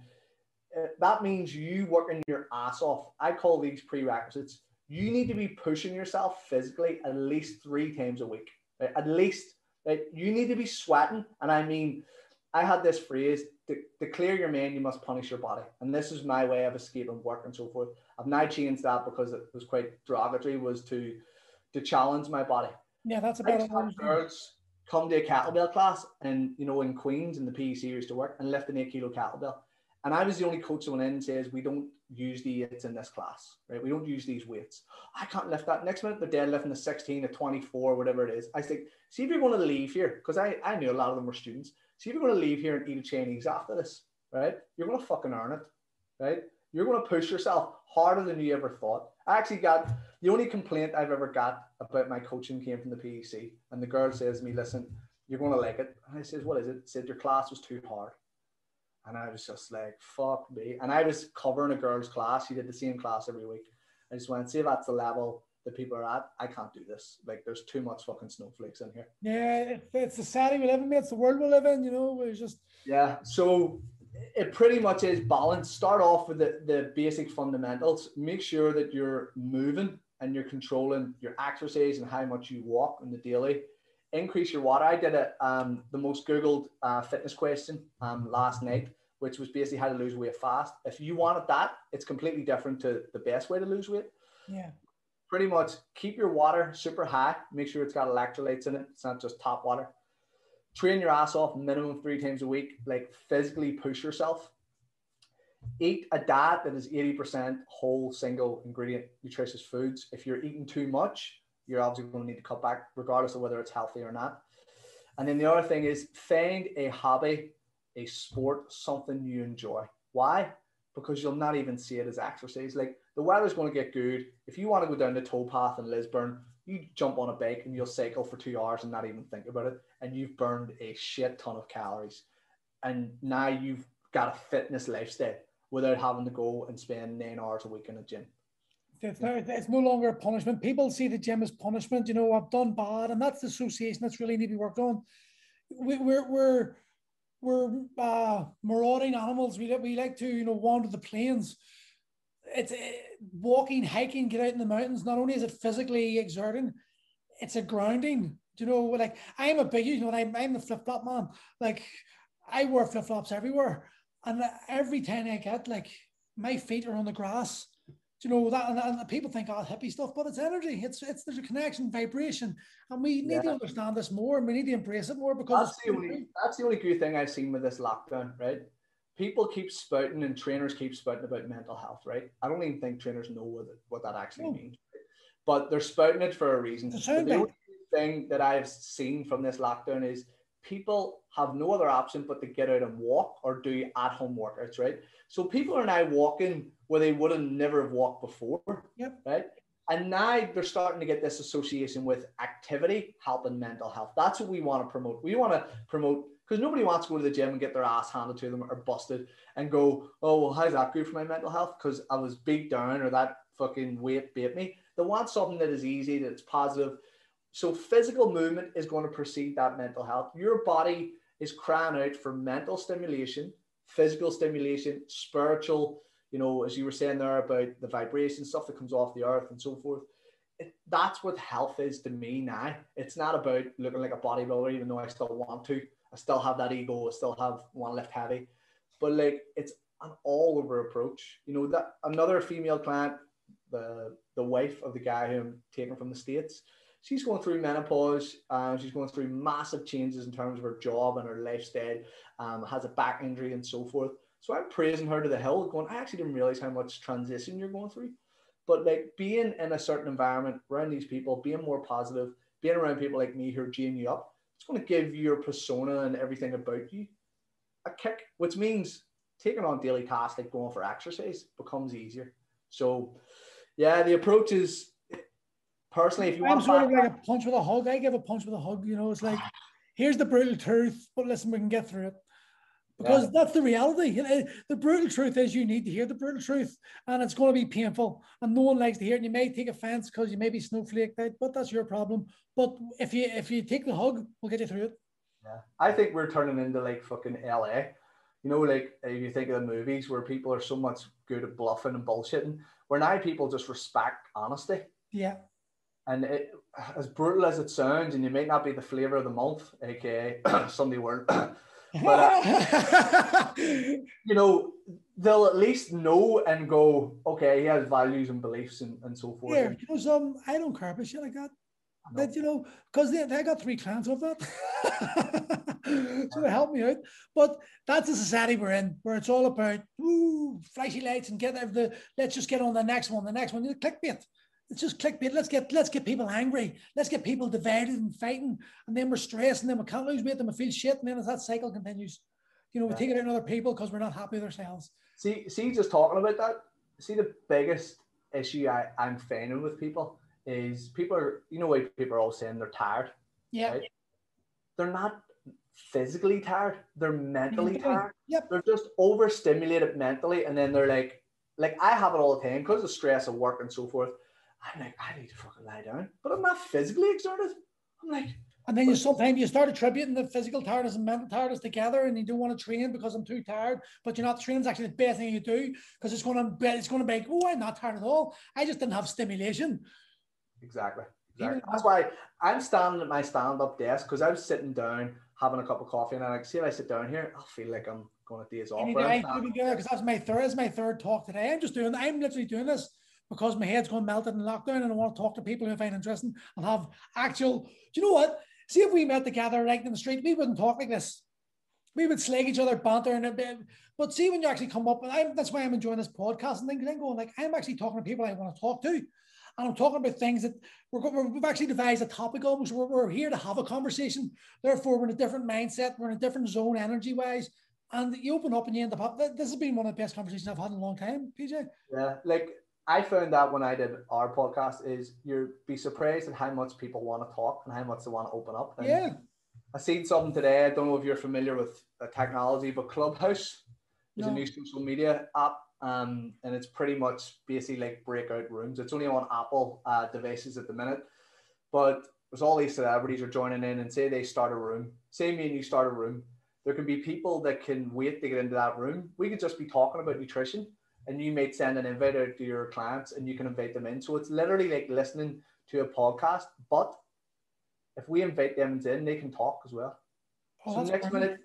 uh, that means you working your ass off. I call these prerequisites. You need to be pushing yourself physically at least three times a week. Right? At least right? you need to be sweating, and I mean I had this phrase to, clear your mind, you must punish your body. And this is my way of escaping work and so forth. I've now changed that because it was quite derogatory, was to to challenge my body. Yeah, that's about it. Girls come to a kettlebell class and you know in Queens in the PEC used to work and lift an eight kilo kettlebell. And I was the only coach that went in and says, We don't use the eights in this class, right? We don't use these weights. I can't lift that. Next minute, they're deadlifting the 16, a 24, whatever it is. I think, see if you're going to leave here, because I, I knew a lot of them were students. See if you're going to leave here and eat a Chinese after this, right? You're going to fucking earn it, right? You're going to push yourself harder than you ever thought. I actually got the only complaint I've ever got about my coaching came from the PEC. And the girl says to me, Listen, you're going to like it. And I says, What is it? Said your class was too hard. And I was just like, fuck me. And I was covering a girl's class. She did the same class every week. I just went, see if that's the level that people are at. I can't do this. Like, there's too much fucking snowflakes in here. Yeah, it's the society we live in, mate. It's the world we live in, you know. It's just. Yeah. So it pretty much is balance. Start off with the, the basic fundamentals. Make sure that you're moving and you're controlling your exercise and how much you walk on the daily increase your water. I did a um, the most googled uh, fitness question um, last night, which was basically how to lose weight fast. If you wanted that, it's completely different to the best way to lose weight. Yeah. Pretty much keep your water super high. Make sure it's got electrolytes in it. It's not just tap water. Train your ass off minimum three times a week. Like physically push yourself. Eat a diet that is 80% whole, single ingredient, nutritious foods. If you're eating too much, you're obviously going to need to cut back, regardless of whether it's healthy or not. And then the other thing is find a hobby, a sport, something you enjoy. Why? Because you'll not even see it as exercise. Like the weather's going to get good. If you want to go down the towpath in Lisburn, you jump on a bike and you'll cycle for two hours and not even think about it. And you've burned a shit ton of calories. And now you've got a fitness lifestyle without having to go and spend nine hours a week in a gym. It's, no, longer a punishment. People see the gym as punishment. You know, I've done bad, and that's the association that's really need to be worked on. We, we're we're we're uh, marauding animals. We we like to you know wander the plains. It's uh, walking, hiking, get out in the mountains. Not only is it physically exerting, it's a grounding. Do you know, like I'm a big, you know, I'm, I'm the flip flop man. Like I wear flip flops everywhere, and every time I get like my feet are on the grass. Do you know that? And, and, people think oh hippie stuff but it's energy. It's it's there's a connection vibration. And we need yeah. to understand this more and we need to embrace it more because that's the only that's the only good thing i've seen with this lockdown right? People keep spouting and trainers keep spouting about mental health right? I don't even think trainers know what, what that actually oh. means but they're spouting it for a reason. The thing that i've seen from this lockdown is people have no other option but to get out and walk or do at home workouts right so people are now walking where they would have never have walked before. Yep. Right. And now they're starting to get this association with activity helping mental health. That's what we want to promote. We want to promote because nobody wants to go to the gym and get their ass handed to them or busted and go, oh, well, how's that good for my mental health? Because I was beat down or that fucking weight bit me. They want something that is easy, that's positive. So physical movement is going to precede that mental health. Your body is crying out for mental stimulation, physical stimulation, spiritual you know, as you were saying there about the vibration stuff that comes off the earth and so forth. It, that's what health is to me now. It's not about looking like a bodybuilder, even though I still want to. I still have that ego. I still have one left heavy, but like it's an all over approach. You know that another female client, the the wife of the guy who I'm taking from the states, she's going through menopause. Um, she's going through massive changes in terms of her job and her lifestyle. Um, has a back injury and so forth. So I'm praising her to the hill, going, I actually didn't realize how much transition you're going through. But like being in a certain environment around these people, being more positive, being around people like me who are geeing you up, it's going to give your persona and everything about you a kick, which means taking on daily tasks like going for exercise becomes easier. So, yeah, the approach is personally, if you I'm want, sort of like a punch with a hug. I give a punch with a hug. You know, it's like here's the brutal truth, but listen, we can get through it because yeah. that's the reality. You know, the brutal truth is you need to hear the brutal truth, and it's going to be painful, and no one likes to hear it. And you may take offense because you may be snowflaked out, but that's your problem. But if you if you take the hug, we'll get you through it. Yeah, I think we're turning into like fucking LA. You know, like if you think of the movies where people are so much good at bluffing and bullshitting, where now people just respect honesty. Yeah. And it, as brutal as it sounds, and you may not be the flavor of the month, aka Sunday word But uh, you know, they'll at least know and go, okay, he has values and beliefs and, and so forth. Yeah, you know, some I don't care about shit like that. But you know, because they, they got three clans of that. so they help me out. But that's the society we're in, where it's all about ooh, flashy lights and get the let's just get on the next one, the next one. You clickbait. It's just clickbait. Let's get let's get people angry. Let's get people divided and fighting, and then we're stressed, and then we can't lose weight, and we feel shit, and then as that cycle continues, you know, we yeah. take it out on other people because we're not happy with ourselves. See, see, just talking about that. See, the biggest issue I, I'm finding with people is people are, you know, why people are all saying they're tired. Yeah. Right? They're not physically tired. They're mentally mentally. tired. Yep. They're just overstimulated mentally, and then they're like, like I have it all the time because of stress of work and so forth. I'm like, I need to fucking lie down, but I'm not physically exerted. I'm like, and then you sometimes you start attributing the physical tiredness and mental tiredness together, and you don't want to train because I'm too tired. But you're not training's actually the best thing you do because it's going to be it's going to be oh I'm not tired at all. I just didn't have stimulation. Exactly. Exactly. That's why I'm standing at my stand-up desk because I was sitting down having a cup of coffee, and I like see if I sit down here, I feel like I'm going to days off. Because that's my third, is my third talk today. I'm just doing. I'm literally doing this because my head's going melted in lockdown, and I want to talk to people who I find interesting and have actual. Do you know what? See if we met together right in the street, we wouldn't talk like this. We would slag each other, banter, and a bit. But see when you actually come up, and I, that's why I'm enjoying this podcast and things. I'm going like I'm actually talking to people I want to talk to. And I'm talking about things that we're, we've actually devised a topic almost. We're, we're here to have a conversation. Therefore, we're in a different mindset. We're in a different zone energy wise. And you open up and you end up, this has been one of the best conversations I've had in a long time, PJ. Yeah. Like I found that when I did our podcast is you'd be surprised at how much people want to talk and how much they want to open up. And yeah. I seen something today. I don't know if you're familiar with the technology, but Clubhouse is no. a new social media app um, and it's pretty much basically like breakout rooms. It's only on Apple uh, devices at the minute, but there's all these celebrities are joining in and say they start a room. Say me and you start a room. There can be people that can wait to get into that room. We could just be talking about nutrition, and you might send an invite out to your clients, and you can invite them in. So it's literally like listening to a podcast, but if we invite them in, they can talk as well. Oh, so next minute,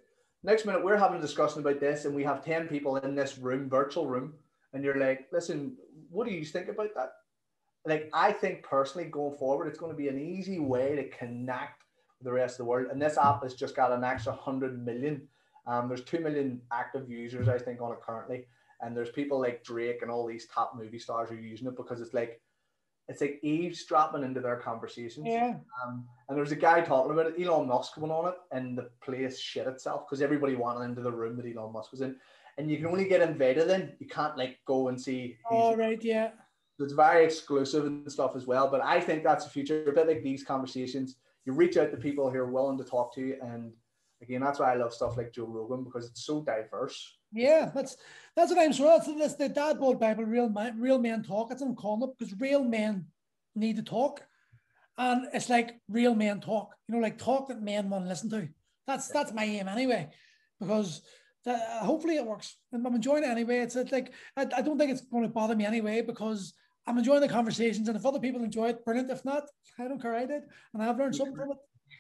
next minute we're having a discussion about this and we have 10 people in this room virtual room and you're like listen what do you think about that like i think personally going forward it's going to be an easy way to connect with the rest of the world and this app has just got an extra 100 million um, there's 2 million active users i think on it currently and there's people like drake and all these top movie stars who are using it because it's like it's like eavesdropping into their conversations. Yeah. Um, and there's a guy talking about it. Elon Musk went on it, and the place shit itself because everybody wanted into the room that Elon Musk was in, and you can only get invited in. You can't like go and see. Oh right, yeah. It's very exclusive and stuff as well. But I think that's the future. A bit like these conversations, you reach out to people who are willing to talk to you, and again, that's why I love stuff like Joe Rogan because it's so diverse. Yeah, that's that's what I'm sure. That's, that's the dad board Bible, real man, real men talk. That's what I'm calling it because real men need to talk, and it's like real men talk. You know, like talk that men want to listen to. That's that's my aim anyway, because that, uh, hopefully it works. I'm enjoying it anyway. It's, it's like I, I don't think it's going to bother me anyway because I'm enjoying the conversations, and if other people enjoy it, brilliant. If not, I don't care. I did, and I've learned something from it.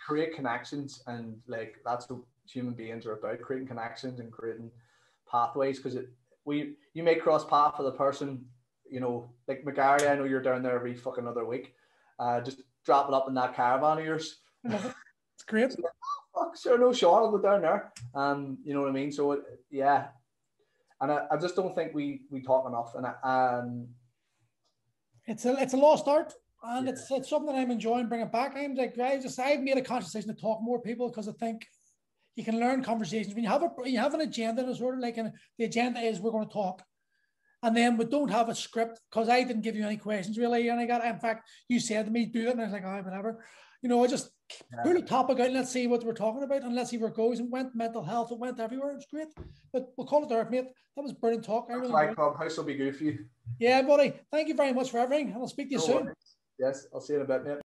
Create connections, and like that's what human beings are about: creating connections and creating pathways because it we you may cross path with a person, you know, like McGarry, I know you're down there every fucking other week. Uh, just drop it up in that caravan of yours. It's great. So, oh, fuck, sure, no Sean will go down there. Um, you know what I mean? So it, yeah. And I, I just don't think we we talk enough. And I, um it's a it's a lost art and yeah. it's it's something that I'm enjoying bringing back. I'm like I just I've made a conscious decision to talk more people because I think you can learn conversations. When you have a you have an agenda and sort of like an, the agenda is we're going to talk. And then we don't have a script because I didn't give you any questions really and I got in fact you said to me do it and I was like oh whatever. You know I just yeah. pull a topic out and let's see what we're talking about and let's see where it goes. And went mental health it went everywhere it was great. But we'll call it there mate. That was brilliant talk. I really my clubhouse will be good for you. Yeah buddy. Thank you very much for everything. And I'll speak to you no soon. worries. yes I'll see you in a bit mate